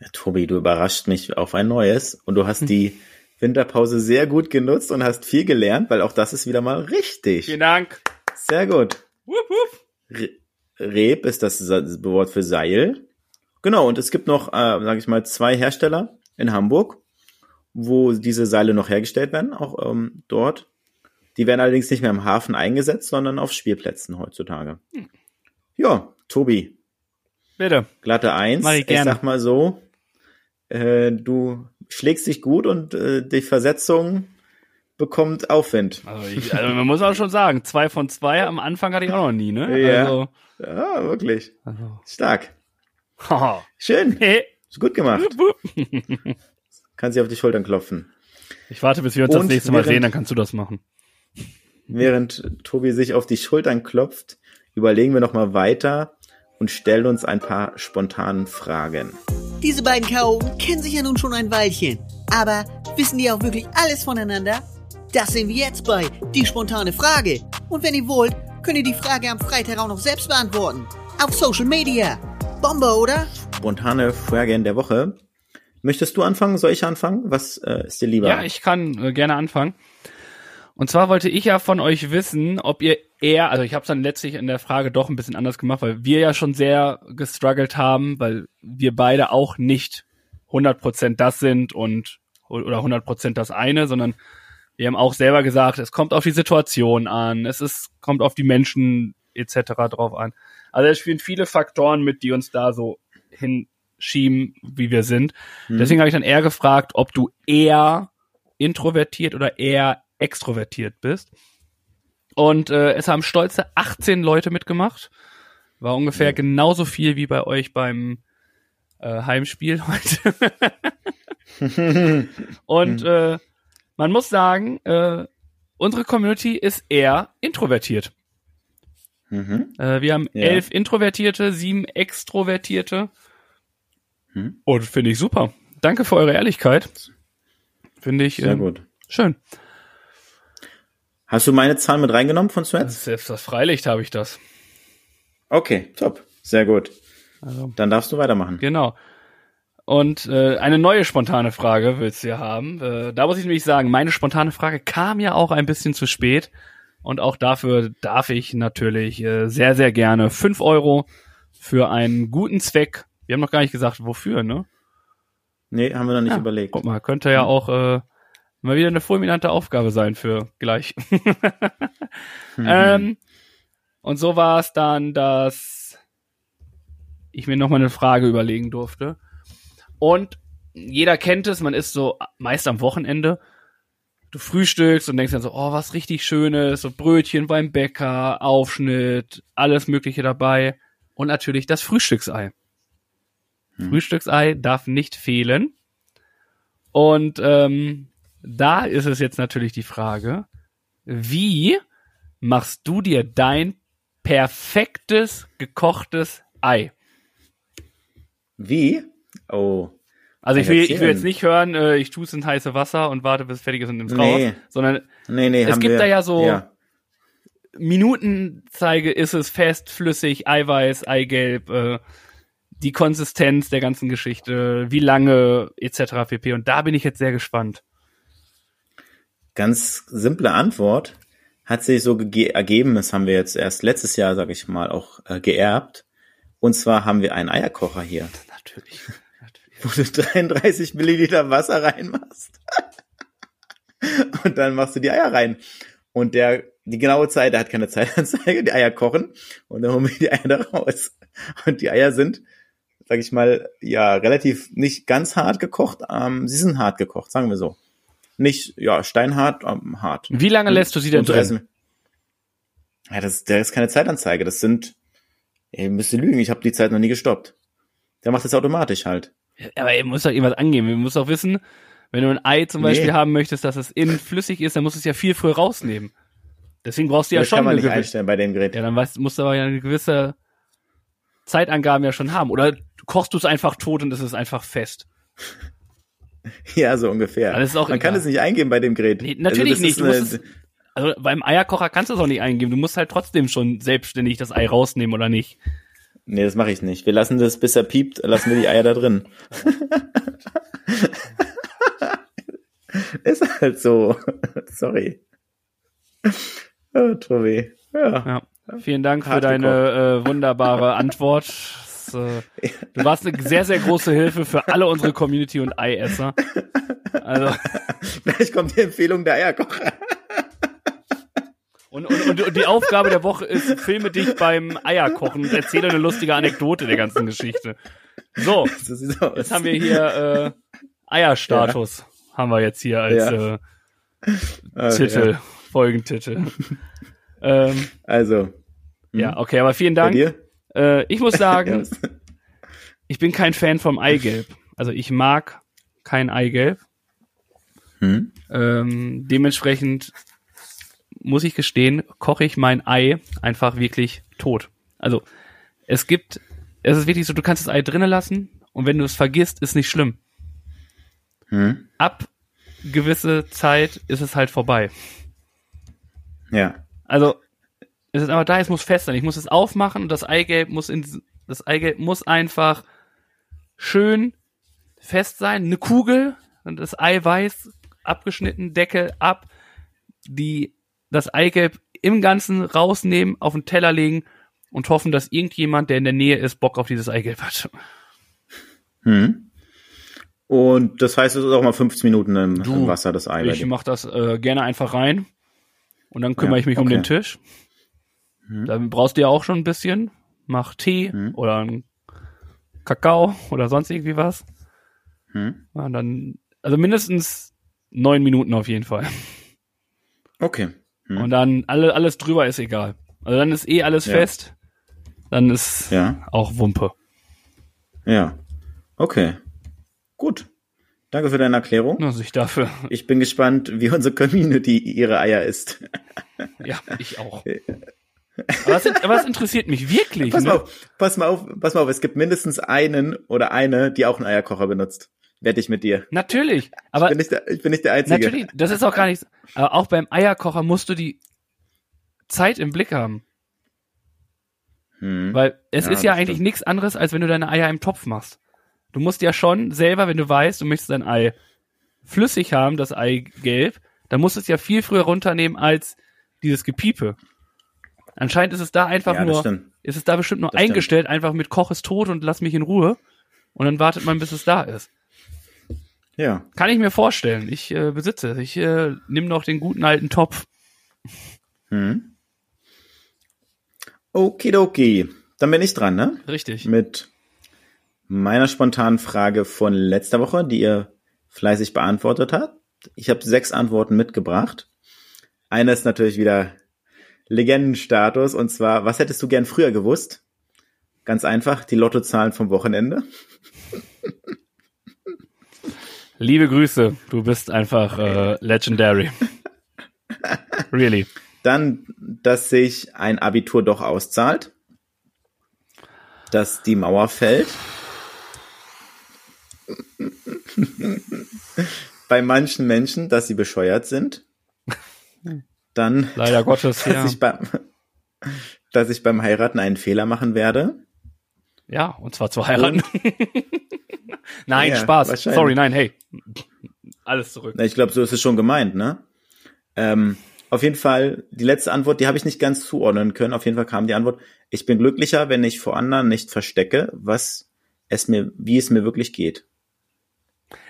Ja, Tobi, du überrascht mich auf ein neues und du hast die Winterpause sehr gut genutzt und hast viel gelernt, weil auch das ist wieder mal richtig. Vielen Dank. Sehr gut. Wupp, wupp. Reb ist das Wort für Seil. Genau, und es gibt noch, äh, sage ich mal, zwei Hersteller in Hamburg, wo diese Seile noch hergestellt werden, auch ähm, dort. Die werden allerdings nicht mehr im Hafen eingesetzt, sondern auf Spielplätzen heutzutage. Hm. Ja, Tobi. Bitte. Glatte Eins. Mach ich, gerne. ich sag mal so, äh, du schlägst dich gut und äh, die Versetzung bekommt Aufwind. Also, ich, also man muss auch schon sagen, zwei von zwei am Anfang hatte ich auch noch nie, ne? Ja. Also, ja, wirklich. Also. Stark. Schön. Ist gut gemacht. *laughs* kannst dich auf die Schultern klopfen. Ich warte, bis wir uns Und das nächste Mal während, sehen, dann kannst du das machen. Während Tobi sich auf die Schultern klopft, überlegen wir nochmal weiter und stellen uns ein paar spontanen Fragen. Diese beiden K.O. kennen sich ja nun schon ein Weilchen. Aber wissen die auch wirklich alles voneinander? Das sehen wir jetzt bei Die spontane Frage. Und wenn ihr wollt, könnt ihr die Frage am Freitag auch noch selbst beantworten. Auf Social Media. Bombe, oder? Spontane Frage in der Woche. Möchtest du anfangen? Soll ich anfangen? Was äh, ist dir lieber? Ja, ich kann äh, gerne anfangen. Und zwar wollte ich ja von euch wissen, ob ihr eher, also ich habe es dann letztlich in der Frage doch ein bisschen anders gemacht, weil wir ja schon sehr gestruggelt haben, weil wir beide auch nicht 100% das sind und oder 100% das eine, sondern wir haben auch selber gesagt, es kommt auf die Situation an, es ist kommt auf die Menschen etc. drauf an. Also es spielen viele Faktoren mit, die uns da so hinschieben, wie wir sind. Mhm. Deswegen habe ich dann eher gefragt, ob du eher introvertiert oder eher extrovertiert bist. Und äh, es haben stolze 18 Leute mitgemacht. War ungefähr ja. genauso viel wie bei euch beim äh, Heimspiel *laughs* heute. *laughs* und äh, man muss sagen, äh, unsere Community ist eher introvertiert. Mhm. Äh, wir haben ja. elf Introvertierte, sieben Extrovertierte. Mhm. Und finde ich super. Danke für eure Ehrlichkeit. Finde ich sehr ähm, gut. Schön. Hast du meine Zahlen mit reingenommen von Sweats? Selbst das Freilicht habe ich das. Okay, top. Sehr gut. Also, Dann darfst du weitermachen. Genau. Und äh, eine neue spontane Frage willst du ja haben. Äh, da muss ich nämlich sagen, meine spontane Frage kam ja auch ein bisschen zu spät. Und auch dafür darf ich natürlich äh, sehr, sehr gerne fünf Euro für einen guten Zweck. Wir haben noch gar nicht gesagt, wofür, ne? Nee, haben wir noch nicht ja, überlegt. Guck mal, könnte ja auch äh, mal wieder eine fulminante Aufgabe sein für gleich. mhm. *laughs* *laughs* ähm, und so war es dann, dass ich mir nochmal eine Frage überlegen durfte. Und jeder kennt es, man ist so meist am Wochenende. Du frühstückst und denkst dann so, oh, was richtig Schönes, so Brötchen beim Bäcker, Aufschnitt, alles Mögliche dabei. Und natürlich das Frühstücksei. Hm. Frühstücksei darf nicht fehlen. Und ähm, da ist es jetzt natürlich die Frage, wie machst du dir dein perfektes gekochtes Ei? Wie? Oh. Also ich will, ich will jetzt nicht hören, äh, ich tue es in heiße Wasser und warte, bis es fertig ist und nimm's nee. raus, sondern nee, nee, es gibt wir, da ja so ja. Minutenzeige, ist es fest, flüssig, Eiweiß, Eigelb, äh, die Konsistenz der ganzen Geschichte, wie lange etc. pp. Und da bin ich jetzt sehr gespannt. Ganz simple Antwort hat sich so ergeben, das haben wir jetzt erst letztes Jahr, sage ich mal, auch äh, geerbt. Und zwar haben wir einen Eierkocher hier. *laughs* Natürlich. Wo du *laughs* 33 Milliliter Wasser reinmachst. *laughs* und dann machst du die Eier rein. Und der, die genaue Zeit, der hat keine Zeitanzeige, *laughs* die Eier kochen und dann holen wir die Eier da raus. Und die Eier sind, sag ich mal, ja, relativ nicht ganz hart gekocht, ähm, sie sind hart gekocht, sagen wir so nicht, ja, steinhart, ähm, hart. Wie lange lässt du sie denn drin? Ja, das, der ist keine Zeitanzeige. Das sind, ihr müsst lügen, ich habe die Zeit noch nie gestoppt. Der macht das automatisch halt. Aber ihr muss doch irgendwas angeben. Wir müssen auch wissen, wenn du ein Ei zum Beispiel nee. haben möchtest, dass es innen flüssig ist, dann musst du es ja viel früher rausnehmen. Deswegen brauchst du ja das schon. Das kann man nicht einstellen bei dem Gerät. Ja, dann weißt, musst du aber ja eine gewisse Zeitangaben ja schon haben. Oder kochst du es einfach tot und es ist einfach fest. *laughs* Ja, so ungefähr. Man egal. kann es nicht eingeben bei dem Gerät. Nee, natürlich also nicht. Es, also beim Eierkocher kannst du es auch nicht eingeben. Du musst halt trotzdem schon selbstständig das Ei rausnehmen oder nicht. Nee, das mache ich nicht. Wir lassen das, bis er piept, lassen wir die Eier da drin. *laughs* Ist halt so. Sorry. Oh, Tobi. Ja. ja. Vielen Dank Hart für deine äh, wunderbare Antwort äh, du warst eine sehr, sehr große Hilfe für alle unsere Community und Eiesser. Also. *laughs* Vielleicht kommt die Empfehlung der Eierkocher. Und, und, und, und die Aufgabe der Woche ist, filme dich beim Eierkochen und erzähle eine lustige Anekdote der ganzen Geschichte. So, *laughs* jetzt haben wir hier äh, Eierstatus, ja. haben wir jetzt hier als ja. äh, ah, Titel, ja. Folgentitel. *laughs* ähm, also. Ja, hm? okay, aber vielen Dank. Äh, ich muss sagen, ich bin kein Fan vom Eigelb. Also ich mag kein Eigelb. Hm? Ähm, dementsprechend muss ich gestehen, koche ich mein Ei einfach wirklich tot. Also es gibt, es ist wirklich so, du kannst das Ei drinnen lassen und wenn du es vergisst, ist nicht schlimm. Hm? Ab gewisse Zeit ist es halt vorbei. Ja. Also es ist aber da, es muss fest sein. Ich muss es aufmachen und das Eigelb muss in, das Eigelb muss einfach schön fest sein. Eine Kugel und das Eiweiß abgeschnitten, Deckel ab. die das Eigelb im Ganzen rausnehmen, auf den Teller legen und hoffen, dass irgendjemand, der in der Nähe ist, Bock auf dieses Eigelb hat. Hm. Und das heißt, es ist auch mal 15 Minuten im, Du, im Wasser, das Ei. bei Ich mache das äh, gerne einfach rein und dann kümmere Ja, ich mich um okay. den Tisch. Mhm. Da brauchst du ja auch schon ein bisschen. Mach Tee Mhm. oder einen Kakao oder sonst irgendwie was. Hm. Ja, dann, also mindestens neun Minuten auf jeden Fall. Okay. Hm. Und dann alle, alles drüber ist egal. Also dann ist eh alles Ja. fest. Dann ist Ja, auch Wumpe. ja. Okay. Gut. Danke für deine Erklärung. Also ich dafür. Ich bin gespannt, wie unsere Community ihre Eier isst. Ja, ich auch. *laughs* Aber das, aber das interessiert mich wirklich. Pass ne? mal auf, pass mal auf, pass mal auf, es gibt mindestens einen oder eine, die auch einen Eierkocher benutzt. Wette ich mit dir. Natürlich. Ich Aber bin nicht der, ich bin nicht der Einzige. natürlich, das ist auch gar nicht. Aber auch beim Eierkocher musst du die Zeit im Blick haben. Hm. Weil es Ja, ist ja eigentlich stimmt. nichts anderes, als wenn du deine Eier im Topf machst. Du musst ja schon selber, wenn du weißt, du möchtest dein Ei flüssig haben, das Eigelb, dann musst du es ja viel früher runternehmen als dieses Gepiepe. Anscheinend ist es da einfach ja, nur, stimmt. ist es da bestimmt nur Das stimmt. eingestellt, einfach mit Koch ist tot und lass mich in Ruhe. Und dann wartet man, bis es da ist. Ja. Kann ich mir vorstellen. Ich äh, besitze es. Ich äh, nehme noch den guten alten Topf. Hm. Okidoki. Dann bin ich dran, ne? Richtig. Mit meiner spontanen Frage von letzter Woche, die ihr fleißig beantwortet habt. Ich habe sechs Antworten mitgebracht. Eine ist natürlich wieder Legendenstatus und zwar, was hättest du gern früher gewusst? Ganz einfach, die Lottozahlen vom Wochenende. *laughs* Liebe Grüße. Du bist einfach äh, legendary. *laughs* really. Dann, dass sich ein Abitur doch auszahlt. Dass die Mauer fällt. *laughs* Bei manchen Menschen, dass sie bescheuert sind. Dann, Leider *laughs* Gottes, dass, ja. ich beim, dass ich beim Heiraten einen Fehler machen werde. Ja, und zwar zu heiraten. *laughs* nein, Ja, Spaß. Sorry, nein, hey. Alles zurück. Na, Ich glaube, so ist es schon gemeint, ne? Ähm, auf jeden Fall, die letzte Antwort, die habe ich nicht ganz zuordnen können. Auf jeden Fall kam die Antwort, ich bin glücklicher, wenn ich vor anderen nicht verstecke, was es mir, wie es mir wirklich geht.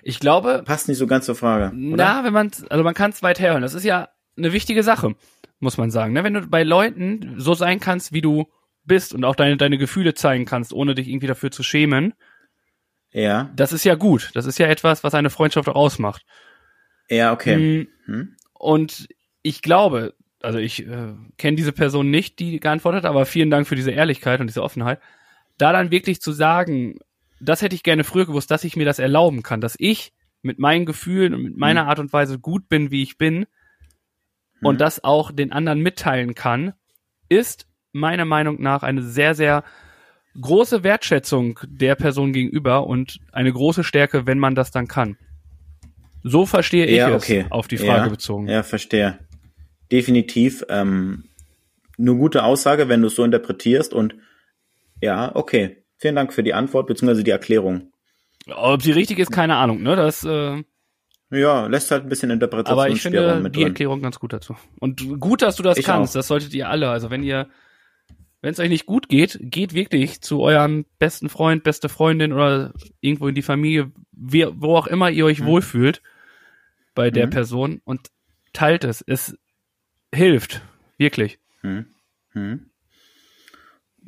Ich glaube, Passt nicht so ganz zur Frage, oder? na, wenn man, also man kann es weit herhören. Das ist ja eine wichtige Sache, muss man sagen. Ne? Wenn du bei Leuten so sein kannst, wie du bist und auch deine, deine Gefühle zeigen kannst, ohne dich irgendwie dafür zu schämen, Ja, das ist ja gut. Das ist ja etwas, was eine Freundschaft auch ausmacht. ja, okay. Mm, Hm? Und ich glaube, also ich äh, kenne diese Person nicht, die geantwortet hat, aber vielen Dank für diese Ehrlichkeit und diese Offenheit. Da dann wirklich zu sagen, das hätte ich gerne früher gewusst, dass ich mir das erlauben kann, dass ich mit meinen Gefühlen und mit meiner Art und Weise gut bin, wie ich bin und Mhm. das auch den anderen mitteilen kann, ist meiner Meinung nach eine sehr, sehr große Wertschätzung der Person gegenüber und eine große Stärke, wenn man das dann kann. So verstehe ich Ja, es okay. auf die Frage ja, bezogen. Ja, verstehe. Definitiv. Ähm, eine gute Aussage, wenn du es so interpretierst und ja, okay. Vielen Dank für die Antwort bzw. die Erklärung. Ob sie richtig ist, keine Ahnung, ne? Das, äh, Ja, lässt halt ein bisschen aber ich finde die drin. Erklärung ganz gut dazu. Und gut, dass du das Ich kannst. auch. Das solltet ihr alle. Also wenn ihr, wenn es euch nicht gut geht, geht wirklich zu eurem besten Freund, beste Freundin oder irgendwo in die Familie, wie, wo auch immer ihr euch Mhm. wohlfühlt bei der Mhm. Person und teilt es. Es hilft. Wirklich. Hm. Hm.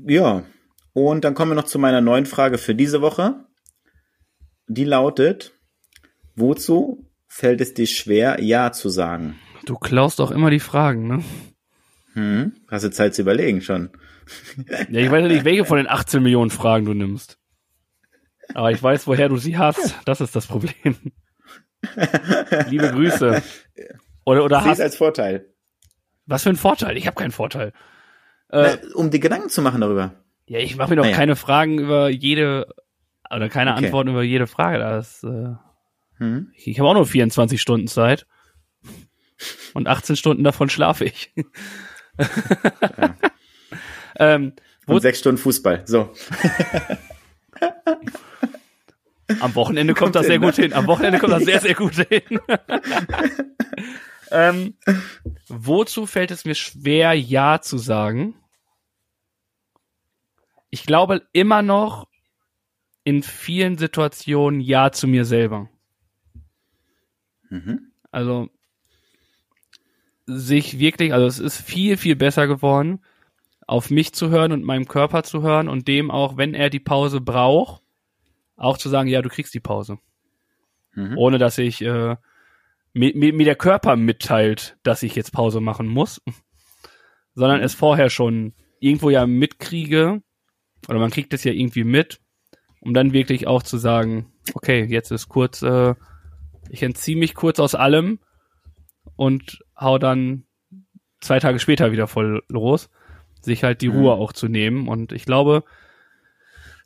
Ja, und dann kommen wir noch zu meiner neuen Frage für diese Woche. Die lautet, wozu fällt es dir schwer, Ja zu sagen? Du klaust auch immer die Fragen, ne? Hm? Hast du Zeit zu überlegen schon? *laughs* Ja, ich weiß ja nicht, welche von den 18 Millionen Fragen du nimmst. Aber ich weiß, woher du sie hast. Das ist das Problem. *laughs* Liebe Grüße. Oder, oder hast, als Vorteil. was für ein Vorteil? Ich habe keinen Vorteil. Äh, Na, um dir Gedanken zu machen darüber. ja, ich mache mir doch naja. keine Fragen über jede, oder keine Okay. Antworten über jede Frage. Das, äh, Hm? ich ich habe auch nur 24 Stunden Zeit. Und 18 Stunden davon schlafe ich. Ähm, Und sechs Stunden Fußball. So. *laughs* Am Wochenende kommt Kommt das sehr hin, gut ne? hin. Am Wochenende kommt das sehr, sehr gut hin. *laughs* ähm, wozu fällt es mir schwer, Ja zu sagen? Ich glaube immer noch in vielen Situationen Ja zu mir selber. Mhm. Also sich wirklich, also es ist viel, viel besser geworden, auf mich zu hören und meinem Körper zu hören und dem auch, wenn er die Pause braucht, auch zu sagen, ja, du kriegst die Pause. Mhm. Ohne dass ich äh, mir, mir der Körper mitteilt, dass ich jetzt Pause machen muss, *laughs* sondern es vorher schon irgendwo ja mitkriege, oder man kriegt es ja irgendwie mit, um dann wirklich auch zu sagen, okay, jetzt ist kurz, äh, ich entziehe mich kurz aus allem und hau dann zwei Tage später wieder voll los, sich halt die mhm. Ruhe auch zu nehmen. Und ich glaube,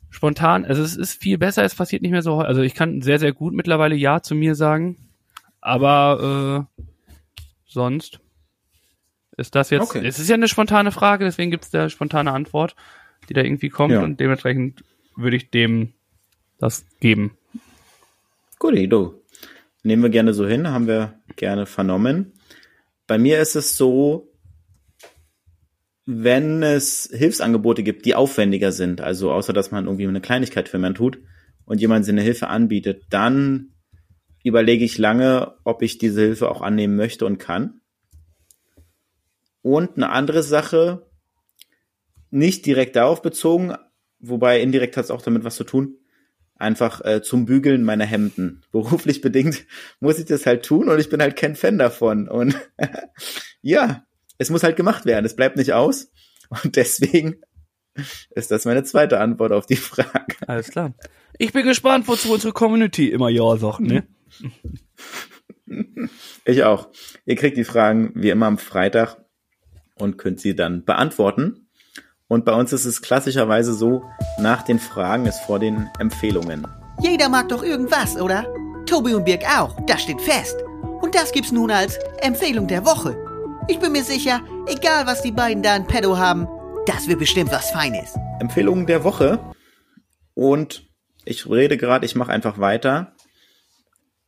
spontan, also es ist viel besser, es passiert nicht mehr so. Also ich kann sehr, sehr gut mittlerweile Ja zu mir sagen. Aber äh, sonst ist das jetzt. Okay. Es ist ja eine spontane Frage, deswegen gibt es da spontane Antwort, die da irgendwie kommt ja. und dementsprechend würde ich dem das geben. Gut, du. Nehmen wir gerne so hin, haben wir gerne vernommen. Bei mir ist es so, wenn es Hilfsangebote gibt, die aufwendiger sind, also außer dass man irgendwie eine Kleinigkeit für man tut und jemand eine Hilfe anbietet, dann überlege ich lange, ob ich diese Hilfe auch annehmen möchte und kann. Und eine andere Sache, nicht direkt darauf bezogen, wobei indirekt hat es auch damit was zu tun, einfach äh, zum Bügeln meiner Hemden. *laughs* Beruflich bedingt muss ich das halt tun und ich bin halt kein Fan davon. Und *laughs* ja, es muss halt gemacht werden. Es bleibt nicht aus. Und deswegen ist das meine zweite Antwort auf die Frage. Alles klar. Ich bin gespannt, wozu unsere Community immer Ja sagt, ne? *laughs* Ich auch. Ihr kriegt die Fragen wie immer am Freitag und könnt sie dann beantworten. Und bei uns ist es klassischerweise so, nach den Fragen ist vor den Empfehlungen. Jeder mag doch irgendwas, oder? Tobi und Birg auch, das steht fest. Und das gibt's nun als Empfehlung der Woche. Ich bin mir sicher, egal was die beiden da in Pedo haben, das wird bestimmt was Feines. Empfehlungen der Woche. Und ich rede gerade, ich mache einfach weiter.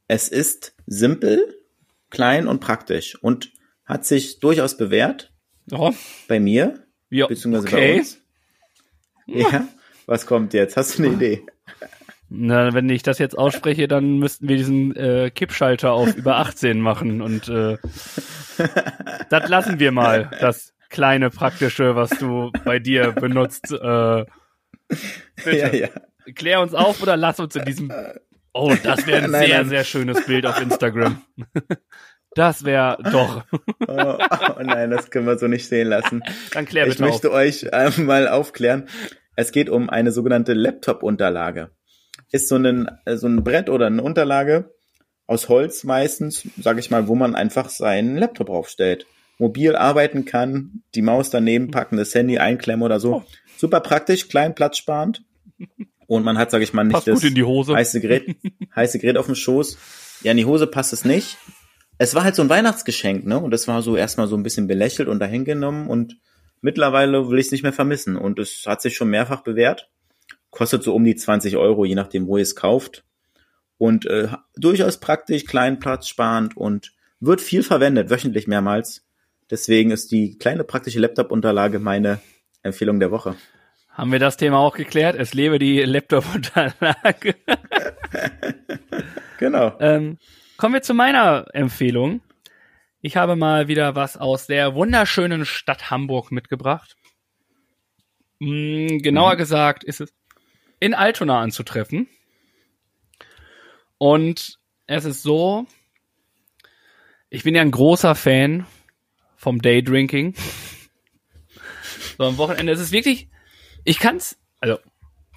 Es ist simpel, klein und praktisch und hat sich durchaus bewährt. Oh. Bei mir. Ja, beziehungsweise okay. bei uns. Ja, was kommt jetzt? Hast du eine Idee? Na, wenn ich das jetzt ausspreche, dann müssten wir diesen äh, Kippschalter auf über 18 machen und äh, *laughs* das lassen wir mal, das kleine praktische, was du bei dir benutzt. Äh, bitte. Ja, ja. Klär uns auf oder lass uns in diesem. Oh, das wäre ein *laughs* nein, sehr, nein. sehr schönes Bild auf Instagram. *laughs* Das wäre doch. Oh, oh, nein, das können wir so nicht sehen lassen. Dann klär bitte Ich möchte auf. euch äh, mal aufklären. Es geht um eine sogenannte Laptop-Unterlage. Ist so ein, so ein Brett oder eine Unterlage aus Holz meistens, sage ich mal, wo man einfach seinen Laptop aufstellt. Mobil arbeiten kann, die Maus daneben packen, das Handy einklemmen oder so. Oh. Super praktisch, klein, platzsparend. Und man hat, sage ich mal, nicht passt das heiße Gerät, *laughs* heiße Gerät auf dem Schoß. Ja, in die Hose passt es nicht. Es war halt so ein Weihnachtsgeschenk, ne? Und das war so erstmal so ein bisschen belächelt und dahingenommen und mittlerweile will ich es nicht mehr vermissen. Und es hat sich schon mehrfach bewährt. Kostet so um die 20 Euro, je nachdem, wo ihr es kauft. Und äh, durchaus praktisch, klein, platzsparend und wird viel verwendet, wöchentlich mehrmals. Deswegen ist die kleine praktische Laptop-Unterlage meine Empfehlung der Woche. Haben wir das Thema auch geklärt? Es lebe die Laptop-Unterlage. *laughs* genau. Ähm, kommen wir zu meiner Empfehlung. Ich habe mal wieder was aus der wunderschönen Stadt Hamburg mitgebracht. Hm, genauer mhm. gesagt ist es in Altona anzutreffen. Und es ist so, ich bin ja ein großer Fan vom Daydrinking. So am Wochenende ist es wirklich ich kann's, also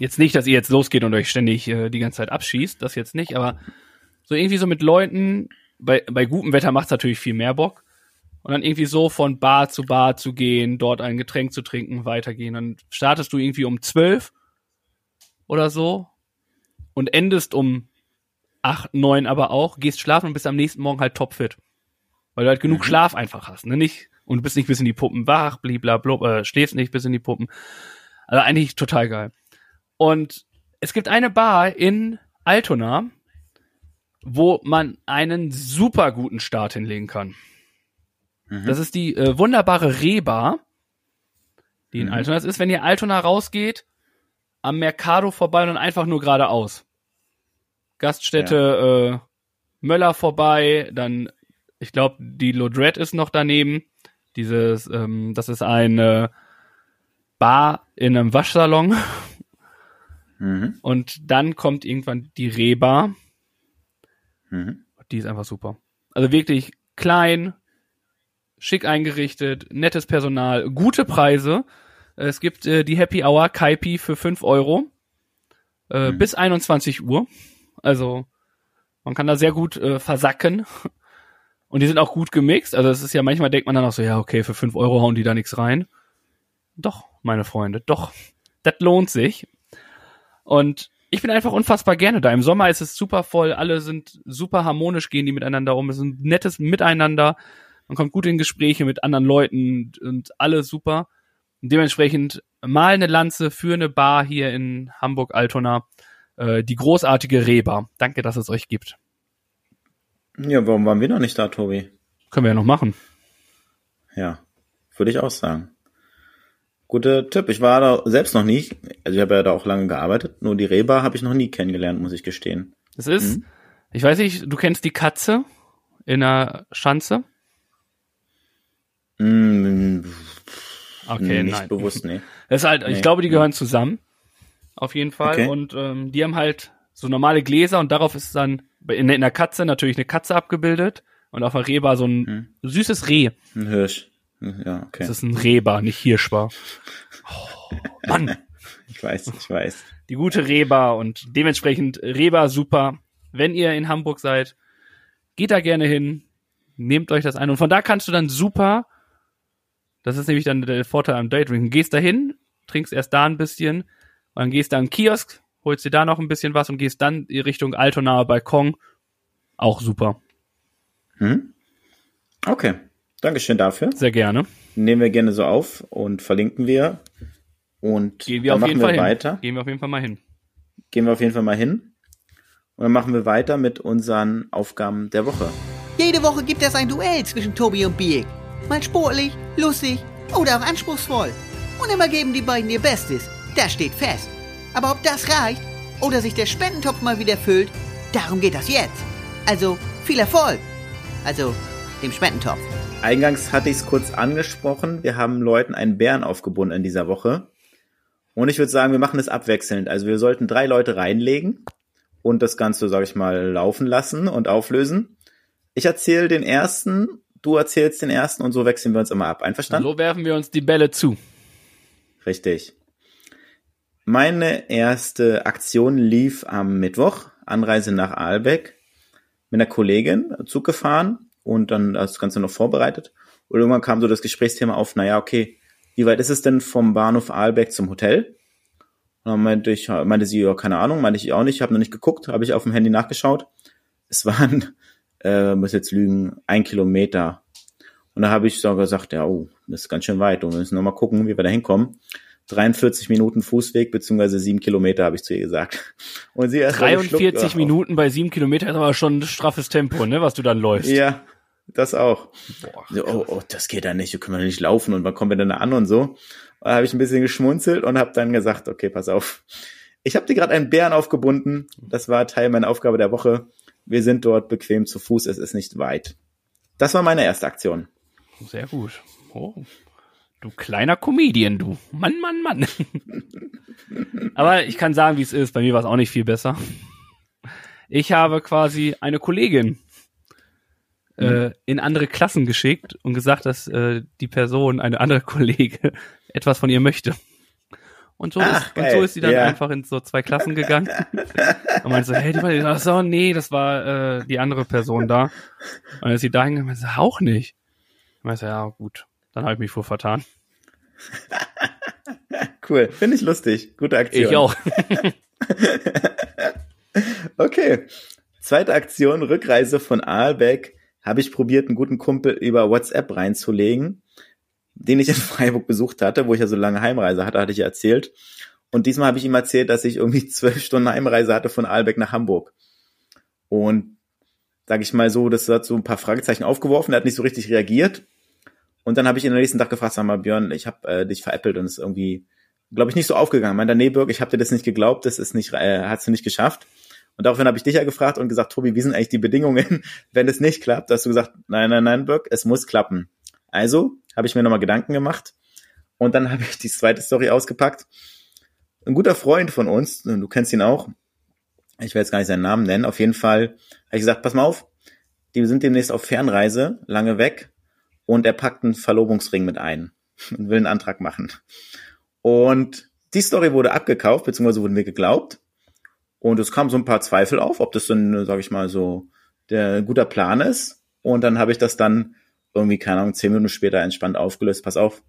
jetzt nicht, dass ihr jetzt losgeht und euch ständig äh, die ganze Zeit abschießt, das jetzt nicht, aber so irgendwie so mit Leuten, bei, bei gutem Wetter macht's natürlich viel mehr Bock. Und dann irgendwie so von Bar zu Bar zu gehen, dort ein Getränk zu trinken, weitergehen. Dann startest du irgendwie um zwölf oder so und endest um acht, neun aber auch, gehst schlafen und bist am nächsten Morgen halt topfit. Weil du halt genug mhm. Schlaf einfach hast, ne? Nicht, und du bist nicht bis in die Puppen wach, blablabla, äh, schläfst nicht bis in die Puppen. Also eigentlich total geil. Und es gibt eine Bar in Altona, wo man einen super guten Start hinlegen kann. Mhm. Das ist die äh, wunderbare Rehbar, die in mhm. Altona ist. Wenn ihr Altona rausgeht, am Mercado vorbei und dann einfach nur geradeaus. Gaststätte ja. äh, Möller vorbei, dann, ich glaube, die Lodred ist noch daneben. Dieses, ähm, das ist eine Bar in einem Waschsalon. Mhm. Und dann kommt irgendwann die Rehbar. Mhm. Die ist einfach super. Also wirklich klein, schick eingerichtet, nettes Personal, gute Preise. Es gibt äh, die Happy Hour Kaipi für 5 Euro äh, mhm. bis 21 Uhr. Also man kann da sehr gut äh, versacken. Und die sind auch gut gemixt. Also es ist ja manchmal denkt man dann auch so, ja, okay, für 5 Euro hauen die da nichts rein. Doch, meine Freunde, doch. Das lohnt sich. Und ich bin einfach unfassbar gerne da. Im Sommer ist es super voll, alle sind super harmonisch, gehen die miteinander um. Es ist ein nettes Miteinander. Man kommt gut in Gespräche mit anderen Leuten und alle super. Dementsprechend mal eine Lanze für eine Bar hier in Hamburg-Altona. Äh, die großartige Reba. Danke, dass es euch gibt. Ja, warum waren wir noch nicht da, Tobi? Können wir ja noch machen. Ja, würde ich auch sagen. Guter Tipp. Ich war da selbst noch nie. Also ich habe ja da auch lange gearbeitet. Nur die Reba habe ich noch nie kennengelernt, muss ich gestehen. Es ist, mhm. ich weiß nicht, du kennst die Katze in der Schanze? Mm, okay, nicht nein. bewusst, nee. *laughs* Das ist halt, nee. ich glaube, die gehören zusammen. Auf jeden Fall. Okay. Und ähm, die haben halt so normale Gläser und darauf ist dann in, in der Katze natürlich eine Katze abgebildet und auf der Reba so ein hm. süßes Reh. Ein Hirsch. Ja, okay. Das ist ein Reba, nicht Hirschbar. *laughs* Oh, Mann. ich weiß, ich weiß. Die gute Reba und dementsprechend Reba super. Wenn ihr in Hamburg seid, geht da gerne hin, nehmt euch das ein und von da kannst du dann super das ist nämlich dann der Vorteil am Daydrinken. Gehst da hin, trinkst erst da ein bisschen, dann gehst da am Kiosk, holst dir da noch ein bisschen was und gehst dann in Richtung Altonaer Balkon. Auch super. Hm? Okay. Dankeschön dafür. Sehr gerne. Nehmen wir gerne so auf und verlinken wir. Und Gehen wir dann auf jeden Fall weiter. Hin. Gehen wir auf jeden Fall mal hin. Gehen wir auf jeden Fall mal hin. Und dann machen wir weiter mit unseren Aufgaben der Woche. Jede Woche gibt es ein Duell zwischen Tobi und Biek. Mal sportlich, lustig oder auch anspruchsvoll. Und immer geben die beiden ihr Bestes. Das steht fest. Aber ob das reicht oder sich der Spendentopf mal wieder füllt, darum geht das jetzt. Also viel Erfolg. Also dem Spendentopf. Eingangs hatte ich es kurz angesprochen. Wir haben Leuten einen Bären aufgebunden in dieser Woche. Und ich würde sagen, wir machen es abwechselnd. Also wir sollten drei Leute reinlegen und das Ganze, sage ich mal, laufen lassen und auflösen. Ich erzähle den ersten du erzählst den ersten und so wechseln wir uns immer ab. Einverstanden? So werfen wir uns die Bälle zu. Richtig. Meine erste Aktion lief am Mittwoch, Anreise nach Aalbeck, mit einer Kollegin, Zug gefahren und dann das Ganze noch vorbereitet. Und irgendwann kam so das Gesprächsthema auf, naja, okay, wie weit ist es denn vom Bahnhof Aalbeck zum Hotel? Und dann meinte ich, meinte sie, ja, keine Ahnung, meinte ich auch nicht, habe noch nicht geguckt, habe ich auf dem Handy nachgeschaut. Es waren äh, muss jetzt lügen, ein Kilometer. Und da habe ich so gesagt, ja, oh, das ist ganz schön weit und wir müssen nochmal gucken, wie wir da hinkommen. 43 Minuten Fußweg, beziehungsweise sieben Kilometer, habe ich zu ihr gesagt. Und sie erst 43 Minuten bei sieben Kilometern ist aber schon ein straffes Tempo, ne, was du dann läufst. Ja, das auch. Boah, so, oh, oh, das geht ja nicht, wir können ja nicht laufen und wann kommen wir denn da an und so. Da habe ich ein bisschen geschmunzelt und habe dann gesagt, okay, pass auf. Ich habe dir gerade einen Bären aufgebunden. Das war Teil meiner Aufgabe der Woche. Wir sind dort bequem zu Fuß, es ist nicht weit. Das war meine erste Aktion. Sehr gut. Oh. Du kleiner Comedian, du. Mann, Mann, Mann. *laughs* Aber ich kann sagen, wie es ist. Bei mir war es auch nicht viel besser. Ich habe quasi eine Kollegin äh, in andere Klassen geschickt und gesagt, dass äh, die Person, eine andere Kollege, *laughs* etwas von ihr möchte. Und so, Ach, ist, und so ist sie dann ja. einfach in so zwei Klassen gegangen. *laughs* und meinte so, hey, die war, ach so, nee, das war äh, die andere Person da. Und dann ist sie da hingegangen meinte, auch nicht. Und meinte, ja, gut, dann habe ich mich vor vertan. *laughs* cool, finde ich lustig. Gute Aktion. Ich auch. *laughs* okay. Zweite Aktion, Rückreise von Aalbeck, habe ich probiert, einen guten Kumpel über WhatsApp reinzulegen den ich in *laughs* Freiburg besucht hatte, wo ich ja so lange Heimreise hatte, hatte ich erzählt. Und diesmal habe ich ihm erzählt, dass ich irgendwie *laughs* zwölf Stunden Heimreise hatte von Aalbeck nach Hamburg. Und sage ich mal so, das hat so ein paar Fragezeichen aufgeworfen, er hat nicht so richtig reagiert. Und dann habe ich ihn am nächsten Tag gefragt, sag mal, Björn, ich habe äh, dich veräppelt und es ist irgendwie, glaube ich, nicht so aufgegangen. Meint nee, Birk, ich habe dir das nicht geglaubt, das ist nicht, äh, hast du nicht geschafft. Und daraufhin habe ich dich ja gefragt und gesagt, Tobi, wie sind eigentlich die Bedingungen, *laughs* wenn es nicht klappt? Da hast du gesagt, nein, nein, nein, Birk, es muss klappen. Also habe ich mir nochmal Gedanken gemacht und dann *laughs* habe ich die zweite Story ausgepackt. Ein guter Freund von uns, du kennst ihn auch, ich will jetzt gar nicht seinen Namen nennen, auf jeden Fall habe ich gesagt, pass mal auf, die sind demnächst auf Fernreise, lange weg und er packt einen Verlobungsring mit ein *laughs* und will einen Antrag machen. Und die Story wurde abgekauft, beziehungsweise wurde mir geglaubt. Und es kam so ein paar Zweifel auf, ob das dann, sage ich mal, so der guter Plan ist. Und dann habe ich das dann irgendwie, keine Ahnung, zehn Minuten später entspannt aufgelöst. Pass auf,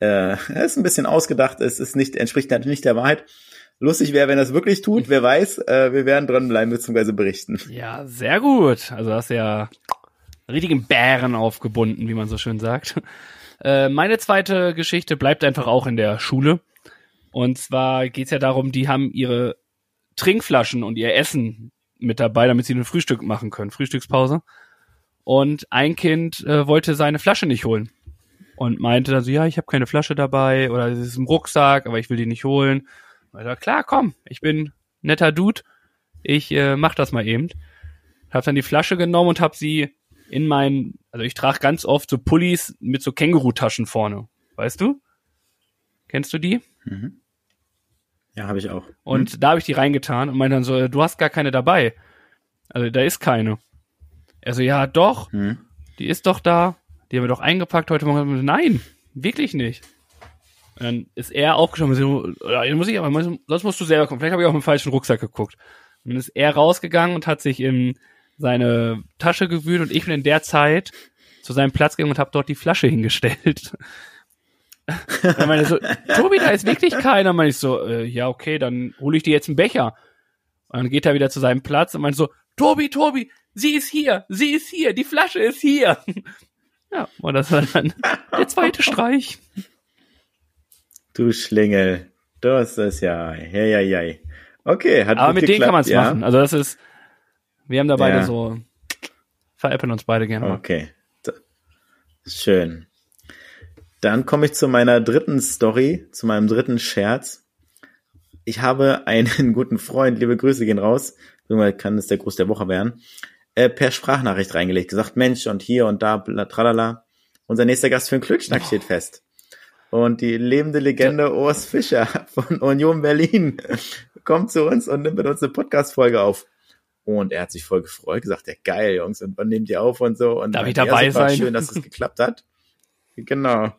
äh, *laughs* ist ein bisschen ausgedacht, es ist nicht, entspricht natürlich nicht der Wahrheit. Lustig wäre, wenn es wirklich tut, wer weiß, äh, wir werden dranbleiben bzw. berichten. Ja, sehr gut. Also hast ja richtigen Bären aufgebunden, wie man so schön sagt. Äh, meine zweite Geschichte bleibt einfach auch in der Schule. Und zwar geht's ja darum, die haben ihre Trinkflaschen und ihr Essen mit dabei, damit sie ein Frühstück machen können, Frühstückspause. Und ein Kind äh, wollte seine Flasche nicht holen und meinte dann so, ja, ich habe keine Flasche dabei oder es ist im Rucksack, aber ich will die nicht holen. Und ich dachte, klar, komm, ich bin netter Dude, ich äh, mach das mal eben. Hab dann die Flasche genommen und hab sie in meinen, also ich trage ganz oft so Pullis mit so Kängurutaschen vorne, weißt du? Kennst du die? Mhm. Ja, habe ich auch. Und mhm. da habe ich die reingetan und meinte dann so, du hast gar keine dabei. Also da ist keine. Er so, ja, doch, mhm. die ist doch da. Die haben wir doch eingepackt heute Morgen. Nein, wirklich nicht. Und dann ist er aufgeschaut und so, ja, muss ich aber, sonst musst du selber kommen. Vielleicht habe ich auch im falschen Rucksack geguckt. Und dann ist er rausgegangen und hat sich in seine Tasche gewühlt und ich bin in der Zeit zu seinem Platz gegangen und habe dort die Flasche hingestellt. *laughs* dann meine ich so, Tobi, da ist wirklich keiner. Meine ich so, äh, ja, okay, dann hole ich dir jetzt einen Becher. Und dann geht er wieder zu seinem Platz und meint so, Tobi, Tobi, sie ist hier, sie ist hier, die Flasche ist hier. *laughs* ja, und das war dann der zweite Streich. Du Schlingel, das ist ja, ja, ja, ja. Okay, hat Aber mit geklappt, denen kann man es ja? machen. Also das ist, wir haben da beide ja. so, veräppeln uns beide gerne. Okay, schön. Dann komme ich zu meiner dritten Story, zu meinem dritten Scherz. Ich habe einen *laughs* guten Freund, liebe Grüße gehen raus, irgendwann kann es der Gruß der Woche werden, äh, per Sprachnachricht reingelegt, gesagt, Mensch, und hier und da, tralala, unser nächster Gast für den Klönschnack oh. steht fest. Und die lebende Legende Urs Fischer von Union Berlin kommt zu uns und nimmt mit uns eine Podcast-Folge auf. Und er hat sich voll gefreut, gesagt, ja geil, Jungs, und wann nehmt ihr auf und so. Und Darf ich dabei sein? Schön, dass es geklappt hat. Genau.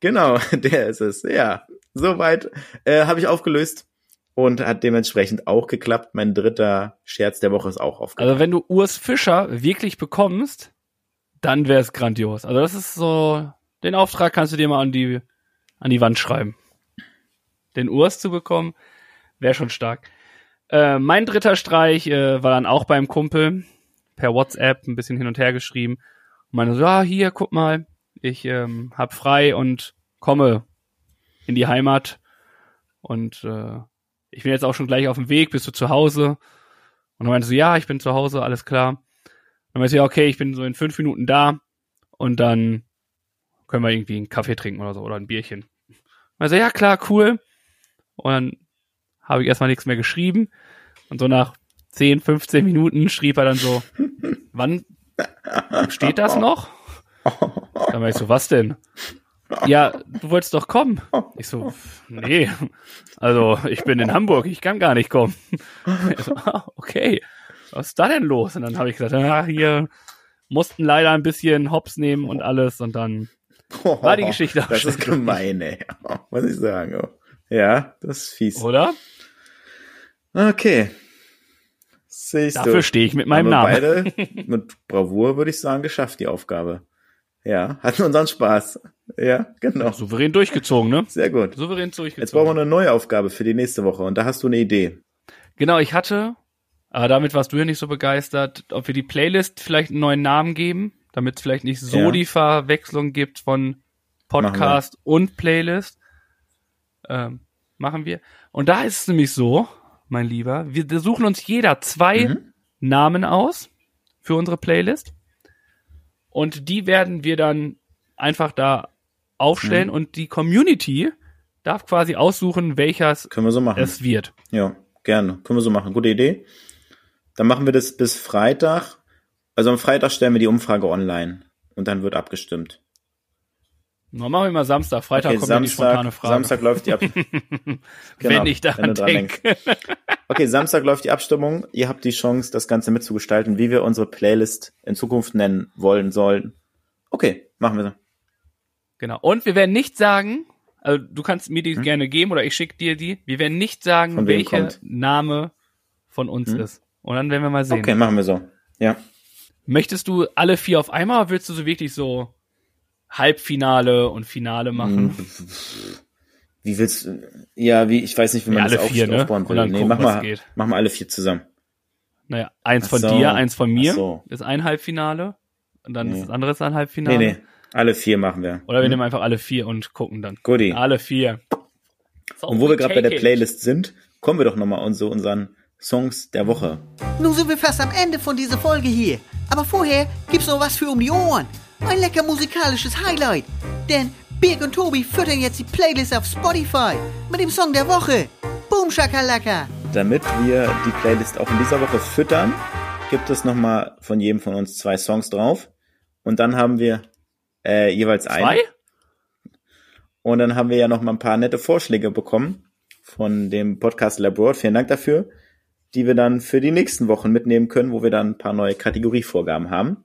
Genau, *laughs* der ist es. Ja, soweit äh, habe ich aufgelöst und hat dementsprechend auch geklappt. Mein dritter Scherz der Woche ist auch aufgelöst. Also wenn du Urs Fischer wirklich bekommst, dann wäre es grandios. Also das ist so, den Auftrag kannst du dir mal an die an die Wand schreiben. Den Urs zu bekommen, wäre schon stark. Äh, mein dritter Streich äh, war dann auch beim Kumpel per WhatsApp ein bisschen hin und her geschrieben. Und meine so, ja, hier, guck mal, ich ähm, hab frei und komme in die Heimat. Und äh, ich bin jetzt auch schon gleich auf dem Weg, bist du zu Hause? Und dann meinte so, ja, ich bin zu Hause, alles klar. dann meinte sie, ja, okay, ich bin so in fünf Minuten da und dann können wir irgendwie einen Kaffee trinken oder so oder ein Bierchen. Also ja, klar, cool. Und dann habe ich erstmal nichts mehr geschrieben. Und so nach 10, 15 Minuten schrieb er dann so, wann steht das noch? *laughs* Dann war ich so, was denn? Ja, *laughs* du wolltest doch kommen. Ich so, nee, also ich bin in Hamburg, ich kann gar nicht kommen. *laughs* So, ah, okay, was ist da denn los? Und dann habe ich gesagt, ja, hier mussten leider ein bisschen Hops nehmen und alles und dann war die Geschichte *laughs* auch Das ist gemein, ey. Muss ich sagen. Ja, das ist fies. Oder? Okay. Siehst Dafür stehe ich mit meinem Namen. Beide mit Bravour, würde ich sagen, geschafft, die Aufgabe. Ja, hatten unseren Spaß. Ja, genau. Ja, souverän durchgezogen, ne? Sehr gut. Souverän durchgezogen. Jetzt brauchen wir eine neue Aufgabe für die nächste Woche und da hast du eine Idee. Genau, ich hatte, aber damit warst du ja nicht so begeistert, ob wir die Playlist vielleicht einen neuen Namen geben, damit es vielleicht nicht so ja. die Verwechslung gibt von Podcast und Playlist. Ähm, machen wir. Und da ist es nämlich so, mein Lieber, wir suchen uns jeder zwei mhm. Namen aus für unsere Playlist. Und die werden wir dann einfach da aufstellen Mhm. und die Community darf quasi aussuchen, welches Können wir so machen. es wird. Ja, gerne. Können wir so machen. Gute Idee. Dann machen wir das bis Freitag. Also am Freitag stellen wir die Umfrage online und dann wird abgestimmt. Dann machen wir mal Samstag. Freitag Okay, kommt dann die spontane Samstag, Frage. Samstag läuft die Ab *laughs* Genau, wenn ich wenn daran du dran denke. Okay, Samstag läuft die Abstimmung. Ihr habt die Chance, das Ganze mitzugestalten, wie wir unsere Playlist in Zukunft nennen wollen sollen. Okay, machen wir so. Genau. Und wir werden nicht sagen, also du kannst mir Hm? die gerne geben oder ich schicke dir die. Wir werden nicht sagen, welcher kommt? Name von uns Hm? ist. Und dann werden wir mal sehen. Okay, machen wir so. Ja. Möchtest du alle vier auf einmal oder willst du so wirklich so Halbfinale und Finale machen? Hm. Wie willst du, ja, wie, ich weiß nicht, wie man Ja, das alle auf, vier, ne? aufbauen Und will. Nee, gucken, mach mal, geht. mach mal alle vier zusammen. Naja, eins Ach von so. dir, eins von mir so. ist ein Halbfinale. Und dann Nee. ist das andere ist ein Halbfinale. Nee, nee, alle vier machen wir. Oder wir Hm? nehmen einfach alle vier und gucken dann. Goodie. Alle vier. So, Und wo wir gerade bei der. Playlist sind, kommen wir doch nochmal an so unseren Songs der Woche. Nun sind wir fast am Ende von dieser Folge hier. Aber vorher gibt's noch was für um die Ohren. Ein lecker musikalisches Highlight. Denn Birg und Tobi füttern jetzt die Playlist auf Spotify mit dem Song der Woche. Boom Shakalaka. Damit wir die Playlist auch in dieser Woche füttern, gibt es nochmal von jedem von uns zwei Songs drauf. Und dann haben wir äh, jeweils einen. Zwei? Und dann haben wir ja noch mal ein paar nette Vorschläge bekommen von dem Podcast Labroad. Vielen Dank dafür, die wir dann für die nächsten Wochen mitnehmen können, wo wir dann ein paar neue Kategorievorgaben haben.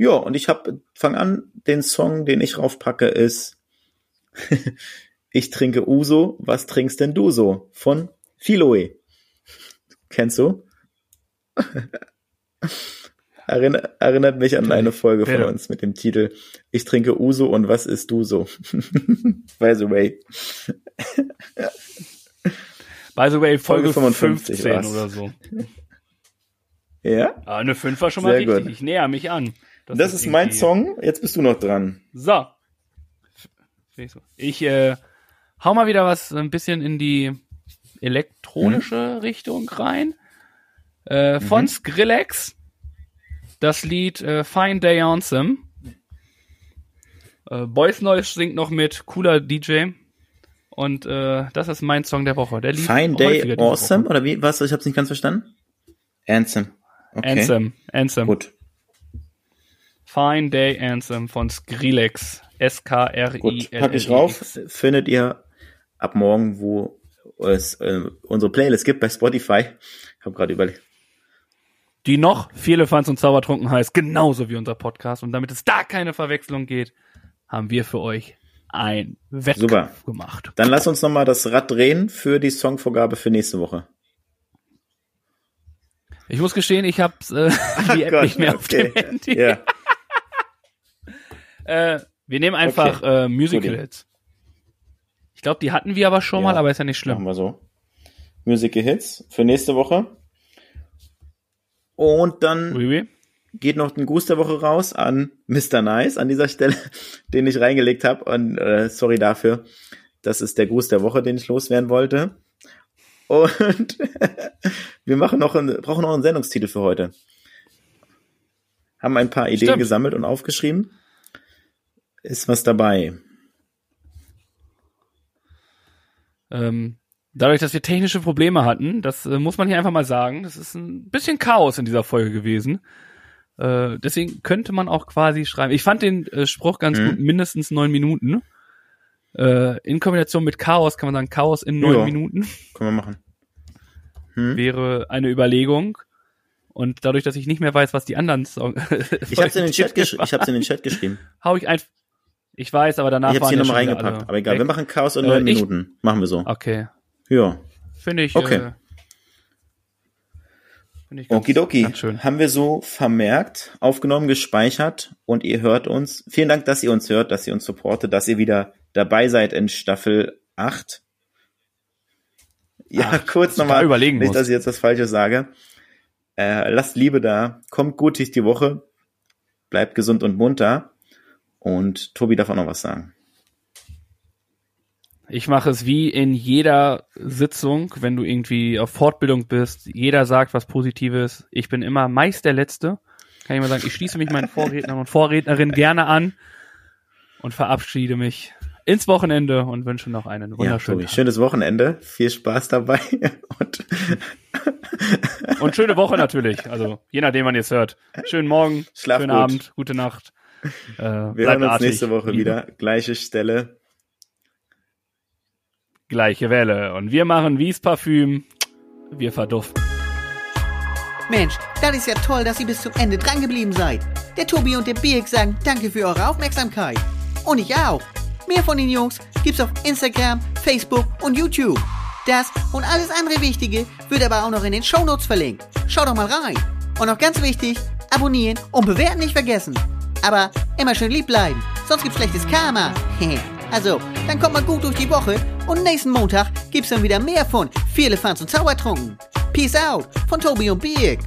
Ja, und ich habe fang an, den Song, den ich raufpacke, ist *laughs* Ich trinke Uso, was trinkst denn du so? Von Philoe. Kennst du? *laughs* Erinner, erinnert mich an eine Folge von uns mit dem Titel Ich trinke Uso und was isst du so? *laughs* By the way. By the way, Folge, Folge 55 15 war's. oder so. Ja? Ah, eine 5 war schon mal Sehr richtig. gut. Ich näher mich an. Das, ist mein irgendwie- Song. Jetzt bist du noch dran. So. Ich äh, hau mal wieder was ein bisschen in die elektronische Mhm. Richtung rein. Äh, von Skrillex. Das Lied äh, Fine Day Anthem. Äh, Boys Noise singt noch mit, cooler DJ. Und äh, das ist mein Song der Woche. Der lief Fine Day Awesome? Woche. Oder wie? Was? Ich hab's nicht ganz verstanden. Anthem. Okay. Anthem. Anthem. Gut. Fine Day Anthem von Skrillex. S-K-R-I-L-L-E-X. Gut. Pack ich rauf. Findet ihr ab morgen, wo es äh, unsere Playlist gibt bei Spotify. Ich habe gerade überlegt. die noch viele Fans und Zaubertrunken heißt, genauso wie unser Podcast. Und damit es da keine Verwechslung geht, haben wir für euch ein Wettkampf Super. gemacht. Dann lass uns noch mal das Rad drehen für die Songvorgabe für nächste Woche. Ich muss gestehen, ich habe äh, *laughs* die App Gott, nicht mehr auf dem okay. Handy. Ja. Äh, wir nehmen einfach äh, Musical. Hits. Ich glaube, die hatten wir aber schon Ja. mal, aber ist ja nicht Machen schlimm. wir so. Musical Hits für nächste Woche. Und dann Oui, oui. geht noch ein Gruß der Woche raus an Mr. Nice an dieser Stelle, *laughs* den ich reingelegt habe. Und äh, sorry dafür. Das ist der Gruß der Woche, den ich loswerden wollte. Und *laughs* wir machen noch einen, brauchen noch einen Sendungstitel für heute. Haben ein paar Ideen Stimmt. gesammelt und aufgeschrieben. Ist was dabei. Ähm, dadurch, dass wir technische Probleme hatten, das äh, muss man hier einfach mal sagen, das ist ein bisschen Chaos in dieser Folge gewesen. Äh, deswegen könnte man auch quasi schreiben. Ich fand den äh, Spruch ganz Mhm. gut, mindestens neun Minuten. Äh, in Kombination mit Chaos kann man sagen, Chaos in neun Ja. Minuten Können wir machen. Hm? wäre eine Überlegung. Und dadurch, dass ich nicht mehr weiß, was die anderen Song *laughs* Ich hab's in den Chat geschrieben. Ich hab's in den Chat geschrieben. *laughs* hau ich einfach. Ich weiß, aber danach Ich hab's hier nochmal reingepackt. Aber egal, weg. wir machen Chaos in Äh, neun ich- Minuten. Machen wir so. Okay, Ja. finde ich. Okay. Äh, finde ich ganz, Okidoki. ganz schön. Haben wir so vermerkt, aufgenommen, gespeichert und ihr hört uns. Vielen Dank, dass ihr uns hört, dass ihr uns supportet, dass ihr wieder dabei seid in Staffel 8. Ja, Ach, *laughs* kurz nochmal, überlegen nicht, muss. dass ich jetzt was Falsches sage. Äh, lasst Liebe da, kommt gut durch die Woche, bleibt gesund und munter. Und Tobi darf auch noch was sagen. Ich mache es wie in jeder Sitzung, wenn du irgendwie auf Fortbildung bist. Jeder sagt was Positives. Ich bin immer meist der Letzte. Kann ich mal sagen, ich schließe mich meinen Vorrednern und Vorrednerinnen gerne an. und verabschiede mich ins Wochenende und wünsche noch einen wunderschönen ja, Tobi, Schönes Wochenende, viel Spaß dabei *laughs* und, und schöne Woche natürlich. Also je nachdem, wann ihr es hört. Schönen Morgen, Schlaf schönen gut. Abend, gute Nacht. Äh, Wir hören uns artig. nächste Woche wieder, gleiche Stelle. Gleiche Welle. Und wir machen wie's Parfüm. Wir verduften. Mensch, das ist ja toll, dass ihr bis zum Ende drangeblieben seid. Der Tobi und der Birk sagen danke für eure Aufmerksamkeit. Und ich auch. Mehr von den Jungs gibt's auf Instagram, Facebook und YouTube. Das und alles andere Wichtige wird aber auch noch in den Shownotes verlinkt. Schaut doch mal rein. Und noch ganz wichtig, abonnieren und bewerten nicht vergessen. Aber immer schön lieb bleiben, sonst gibt's schlechtes Karma. *laughs* also, dann kommt mal gut durch die Woche und nächsten Montag gibt's dann wieder mehr von Vier Elefants und Zaubertrunken. Peace out von Tobi und Birk.